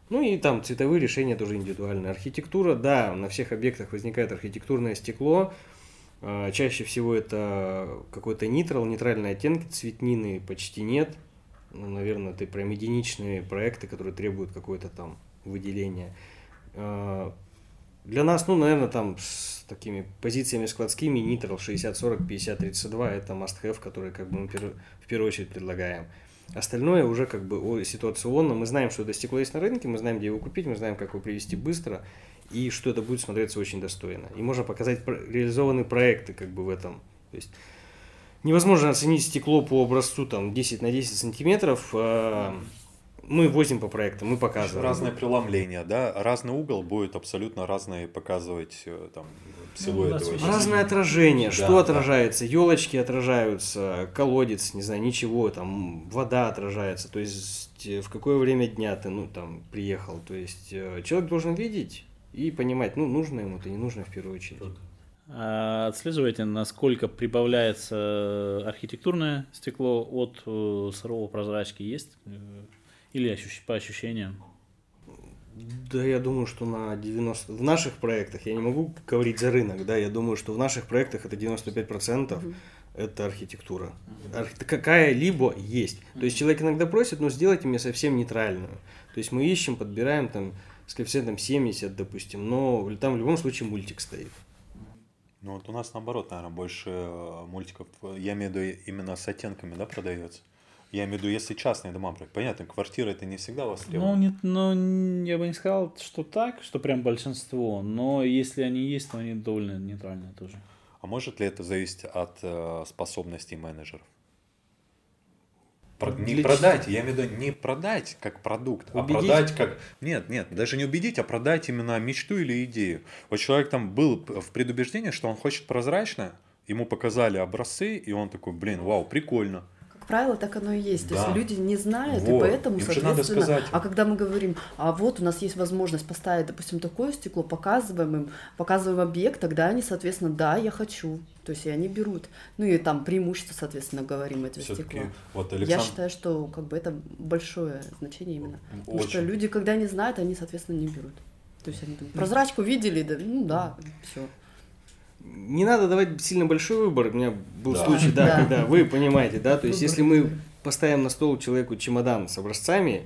[SPEAKER 2] Ну и там цветовые решения тоже индивидуальные. Архитектура, да, на всех объектах возникает архитектурное стекло, а, чаще всего это какой-то нейтрал, нейтральные оттенки, цветнины почти нет. Ну, наверное, это прям единичные проекты, которые требуют какое-то там выделение. А, для нас, ну, наверное, там с такими позициями складскими нейтрал 60-40, 50-32 это must-have, который как бы мы в первую очередь предлагаем. Остальное уже как бы ситуационно. Мы знаем, что это стекло есть на рынке, мы знаем, где его купить, мы знаем, как его привезти быстро и что это будет смотреться очень достойно. И можно показать реализованные проекты как бы в этом. То есть невозможно оценить стекло по образцу там 10 на 10 сантиметров. А мы возим по проектам, мы показываем.
[SPEAKER 1] Разное преломление, да, разный угол будет абсолютно разный показывать э, там силуэт.
[SPEAKER 2] Ну, разное отражение, да, что отражается, елочки отражаются, колодец, не знаю, ничего, там вода отражается, то есть э, в какое время дня ты, ну, там, приехал, то есть э, человек должен видеть и понимать, ну, нужно ему это, не нужно в первую очередь.
[SPEAKER 3] А отслеживаете, насколько прибавляется архитектурное стекло от э, сырого прозрачки есть? Э, или ощущ... по ощущениям?
[SPEAKER 2] Да, я думаю, что на 90... В наших проектах, я не могу говорить за рынок, да, я думаю, что в наших проектах это 95% угу. это архитектура. Угу. Арх... Какая-либо есть. То есть человек иногда просит, но сделайте мне совсем нейтральную. То есть мы ищем, подбираем там с коэффициентом 70, допустим, но там в любом случае мультик стоит.
[SPEAKER 1] Ну вот у нас наоборот, наверное, больше э, мультиков, я имею в виду именно с оттенками, да, продается. Я имею в виду, если частные дома брать. Понятно, квартира это не всегда востребовано.
[SPEAKER 3] Ну, нет, ну, я бы не сказал, что так, что прям большинство. Но если они есть, то они довольно нейтральные тоже.
[SPEAKER 1] А может ли это зависеть от э, способностей менеджеров? Про, не продать, я имею в виду не продать как продукт, убедить? а продать как... Нет, нет, даже не убедить, а продать именно мечту или идею. Вот человек там был в предубеждении, что он хочет прозрачно, ему показали образцы, и он такой, блин, вау, прикольно.
[SPEAKER 5] Как правило, так оно и есть.
[SPEAKER 1] Да.
[SPEAKER 5] То есть люди не знают,
[SPEAKER 1] Вот.
[SPEAKER 5] и поэтому,
[SPEAKER 1] Им надо
[SPEAKER 5] соответственно,
[SPEAKER 1] сказать.
[SPEAKER 5] а когда мы говорим, а вот у нас есть возможность поставить, допустим, такое стекло, показываем им, показываем объект, тогда они, соответственно, да, я хочу. То есть и они берут. Ну и там преимущество, соответственно, говорим этого стекла.
[SPEAKER 1] вот
[SPEAKER 5] Я
[SPEAKER 1] Александр...
[SPEAKER 5] считаю, что как бы это большое значение именно. Потому что
[SPEAKER 1] Очень.
[SPEAKER 5] люди, когда не знают, они, соответственно, не берут. То есть они там прозрачку видели, да, ну да, все.
[SPEAKER 2] Не надо давать сильно большой выбор. У меня был
[SPEAKER 1] Да.
[SPEAKER 2] случай, да,
[SPEAKER 5] Да.
[SPEAKER 2] когда вы понимаете, да, то есть если мы поставим на стол человеку чемодан с образцами,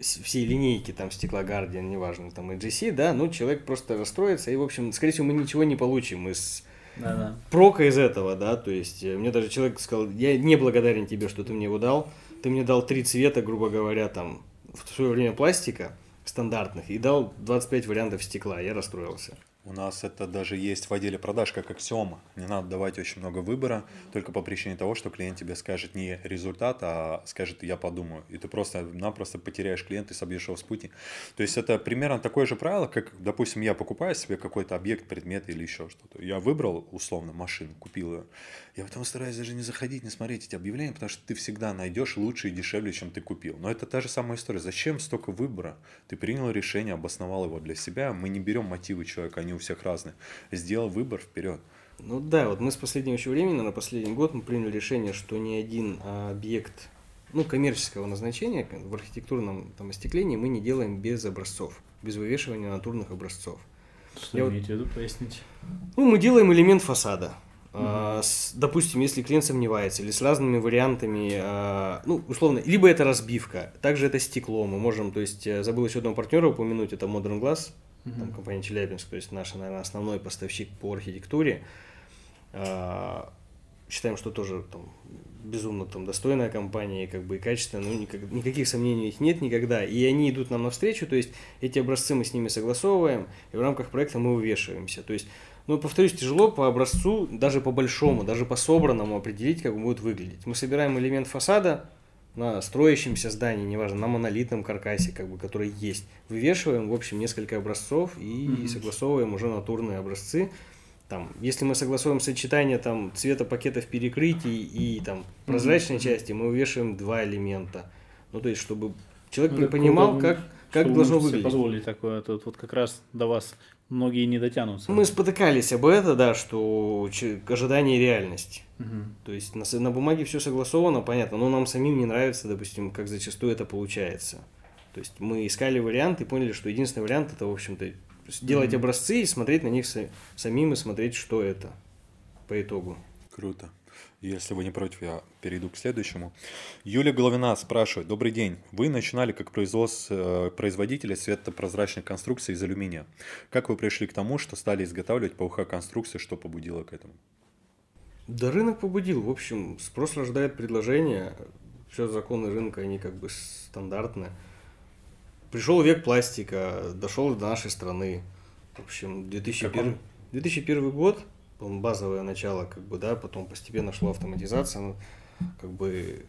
[SPEAKER 2] всей линейки, там, стекла Guardian, неважно, там, AGC, да, ну, человек просто расстроится, и, в общем, скорее всего, мы ничего не получим из
[SPEAKER 3] Да-да.
[SPEAKER 2] прока из этого, да, то есть э, мне даже человек сказал, я не благодарен тебе, что ты мне его дал, ты мне дал три цвета, грубо говоря, там, в свое время пластика стандартных, и дал 25 вариантов стекла, я расстроился.
[SPEAKER 1] У нас это даже есть в отделе продаж как аксиома. Не надо давать очень много выбора, только по причине того, что клиент тебе скажет не результат, а скажет «я подумаю». И ты просто-напросто потеряешь клиента и собьешь его с пути. То есть это примерно такое же правило, как, допустим, я покупаю себе какой-то объект, предмет или еще что-то. Я выбрал, условно, машину, купил ее. Я потом стараюсь даже не заходить, не смотреть эти объявления, потому что ты всегда найдешь лучше и дешевле, чем ты купил. Но это та же самая история. Зачем столько выбора? Ты принял решение, обосновал его для себя. Мы не берем мотивы человека, они у всех разные. Сделал выбор вперед.
[SPEAKER 2] Ну да, вот мы с последнего еще времени, на последний год мы приняли решение, что ни один а, объект ну, коммерческого назначения в архитектурном там, остеклении мы не делаем без образцов, без вывешивания натурных образцов.
[SPEAKER 3] Что
[SPEAKER 2] Я вот-
[SPEAKER 3] имеете в виду, поясните?
[SPEAKER 2] Ну, мы делаем элемент фасада. А, с- допустим, если клиент сомневается, или с разными вариантами, а, ну, условно, либо это разбивка, также это стекло, мы можем, то есть, э, забыл еще одного партнера упомянуть, это Modern Glass, там компания Челябинск, то есть наш, наверное, основной поставщик по архитектуре. А, Считаем, что тоже там безумно там достойная компания, как бы и качественная, ну никак- никаких сомнений у них нет никогда, и они идут нам навстречу, то есть эти образцы мы с ними согласовываем, и в рамках проекта мы вывешиваемся, то есть ну, повторюсь, тяжело по образцу, даже по большому, даже по собранному определить, как он будет выглядеть. Мы собираем элемент фасада на строящемся здании, неважно, на монолитном каркасе, как бы, который есть. Вывешиваем, в общем, несколько образцов и
[SPEAKER 3] Мгм.
[SPEAKER 2] согласовываем уже натурные образцы. Там, если мы согласуем сочетание там, цвета пакетов перекрытий и там, прозрачной
[SPEAKER 3] Мгм.
[SPEAKER 2] части, мы вывешиваем два элемента. Ну, то есть, чтобы человек
[SPEAKER 3] Ну,
[SPEAKER 2] понимал, как, как должно выглядеть.
[SPEAKER 3] позволить такое. Тут вот как раз до вас многие не дотянутся.
[SPEAKER 2] Мы спотыкались об это, да, что ожидание и реальность.
[SPEAKER 3] Мгм.
[SPEAKER 2] То есть на, на бумаге все согласовано, понятно, но нам самим не нравится, допустим, как зачастую это получается. То есть мы искали вариант и поняли, что единственный вариант это, в общем-то, делать
[SPEAKER 3] Мгм.
[SPEAKER 2] образцы и смотреть на них са- самим и смотреть, что это по итогу.
[SPEAKER 1] Круто. Если вы не против, я перейду к следующему. Юлия Головина спрашивает. Добрый день. Вы начинали как производс- э, производитель светопрозрачных конструкций из алюминия. Как вы пришли к тому, что стали изготавливать ПВХ-конструкции, что побудило к этому?
[SPEAKER 2] Да рынок побудил, в общем, спрос рождает предложение, все законы рынка, они как бы стандартные. Пришел век пластика, дошел до нашей страны. В общем, 2001,
[SPEAKER 1] Каком?
[SPEAKER 2] 2001 год, базовое начало, как бы, да, потом постепенно шла автоматизация, ну, как бы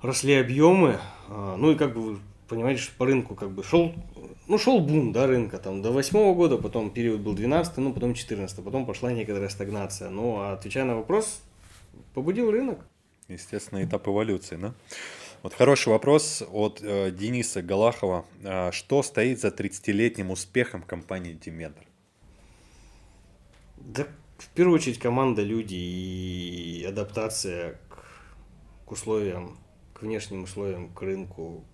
[SPEAKER 2] росли объемы, а, ну и как бы вы понимаете, что по рынку как бы шел, ну шел бум, да, рынка там до восьмого года, потом период был 12 ну потом 14 потом пошла некоторая стагнация. Ну, а отвечая на вопрос, побудил рынок.
[SPEAKER 1] Естественно, этап эволюции, да? Вот хороший вопрос от э, Дениса Галахова. А, что стоит за 30-летним успехом компании Диметр?
[SPEAKER 2] Да, в первую очередь команда, люди и адаптация к, к условиям, к внешним условиям, к рынку.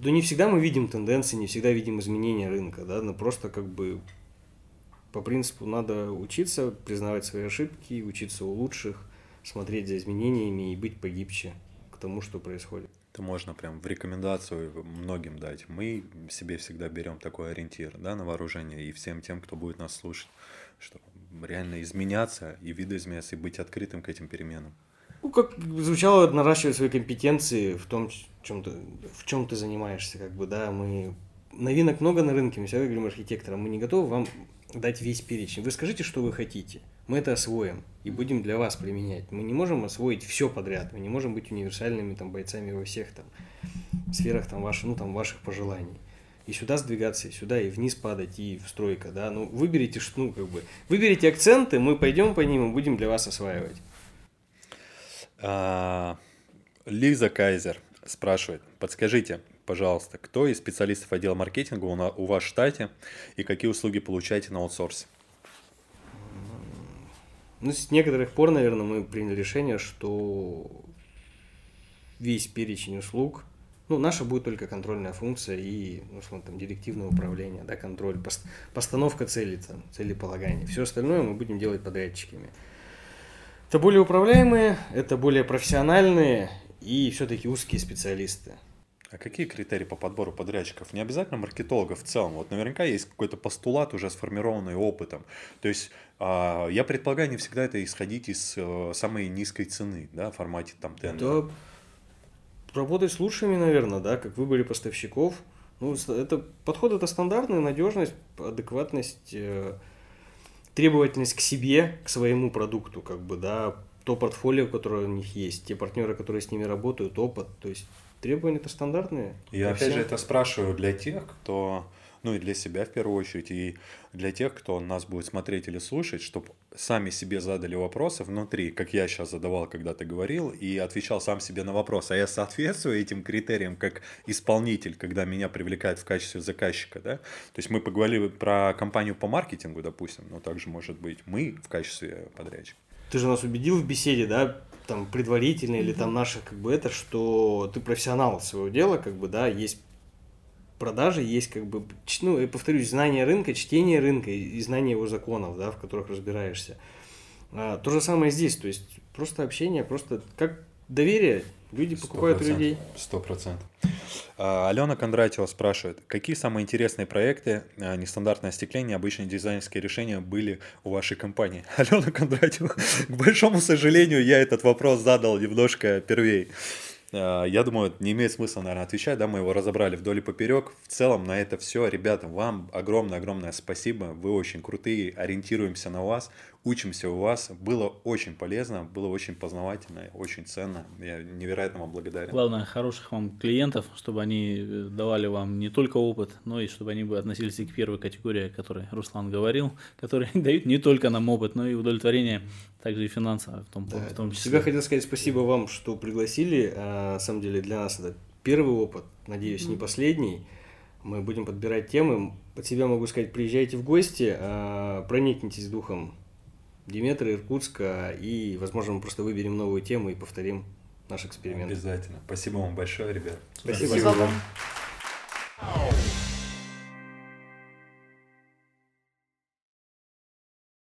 [SPEAKER 2] Да не всегда мы видим тенденции, не всегда видим изменения рынка, да, но просто как бы по принципу надо учиться, признавать свои ошибки, учиться у лучших, смотреть за изменениями и быть погибче к тому, что происходит.
[SPEAKER 1] Это можно прям в рекомендацию многим дать. Мы себе всегда берем такой ориентир да, на вооружение и всем тем, кто будет нас слушать, что реально изменяться и видоизменяться, и быть открытым к этим переменам.
[SPEAKER 2] Ну, как звучало, наращивать свои компетенции в том, чем ты, в чем ты занимаешься, как бы, да, мы... Новинок много на рынке, мы всегда говорим архитекторам, мы не готовы вам дать весь перечень. Вы скажите, что вы хотите, мы это освоим и будем для вас применять. Мы не можем освоить все подряд, мы не можем быть универсальными там бойцами во всех там сферах там ваших, ну, там, ваших пожеланий. И сюда сдвигаться, и сюда, и вниз падать, и в стройка, да. Ну, выберите, ну, как бы, выберите акценты, мы пойдем по ним и будем для вас осваивать.
[SPEAKER 1] А, Лиза Кайзер спрашивает, подскажите, пожалуйста, кто из специалистов отдела маркетинга у, на, у вас в штате и какие услуги получаете на аутсорсе?
[SPEAKER 2] Ну, с некоторых пор, наверное, мы приняли решение, что весь перечень услуг, ну, наша будет только контрольная функция и, ну, условно, там, директивное управление, да, контроль, пост, постановка целей, там, целеполагания. Все остальное мы будем делать подрядчиками. Это более управляемые, это более профессиональные и все-таки узкие специалисты.
[SPEAKER 1] А какие критерии по подбору подрядчиков? Не обязательно маркетологов в целом. Вот наверняка есть какой-то постулат, уже сформированный опытом. То есть а, я предполагаю, не всегда это исходить из э, самой низкой цены, да, в формате там тендера.
[SPEAKER 2] Да, работать с лучшими, наверное, да, как в выборе поставщиков. Ну, это подход это стандартная надежность, адекватность, э, требовательность к себе, к своему продукту, как бы, да, то портфолио, которое у них есть, те партнеры, которые с ними работают, опыт, то есть требования-то стандартные.
[SPEAKER 1] Я опять всем. же это спрашиваю для тех, кто, ну и для себя в первую очередь, и для тех, кто нас будет смотреть или слушать, чтобы сами себе задали вопросы внутри, как я сейчас задавал, когда ты говорил, и отвечал сам себе на вопрос, а я соответствую этим критериям как исполнитель, когда меня привлекают в качестве заказчика, да? То есть мы поговорили про компанию по маркетингу, допустим, но также может быть мы в качестве подрядчика.
[SPEAKER 2] Ты же нас убедил в беседе, да, там предварительно или там наших как бы это, что ты профессионал своего дела, как бы, да, есть продажи, есть как бы, ну, я повторюсь, знание рынка, чтение рынка и знание его законов, да, в которых разбираешься. А, то же самое здесь, то есть просто общение, просто как доверие, люди покупают у людей.
[SPEAKER 1] Сто процентов. А, Алена Кондратьева спрашивает, какие самые интересные проекты, а, нестандартное остекление, обычные дизайнерские решения были у вашей компании? [LAUGHS] Алена Кондратьева, [LAUGHS] к большому сожалению, я этот вопрос задал немножко первей. А, я думаю, не имеет смысла, наверное, отвечать, да, мы его разобрали вдоль и поперек. В целом на это все, ребята, вам огромное-огромное спасибо, вы очень крутые, ориентируемся на вас, учимся у вас. Было очень полезно, было очень познавательно, очень ценно. Я невероятно вам благодарен.
[SPEAKER 3] Главное, хороших вам клиентов, чтобы они э, давали вам не только опыт, но и чтобы они бы относились и к первой категории, о которой Руслан говорил, [LAUGHS] которые дают не только нам опыт, но и удовлетворение, также и финансово в том, да, в том числе.
[SPEAKER 2] Всегда хотел сказать спасибо вам, что пригласили. А, на самом деле для нас это первый опыт, надеюсь, не последний. Мы будем подбирать темы. От себя могу сказать, приезжайте в гости, а, проникнитесь духом Диметра, Иркутска, и, возможно, мы просто выберем новую тему и повторим наш эксперимент.
[SPEAKER 1] Обязательно. Спасибо вам большое, ребят.
[SPEAKER 2] Спасибо, Спасибо вам.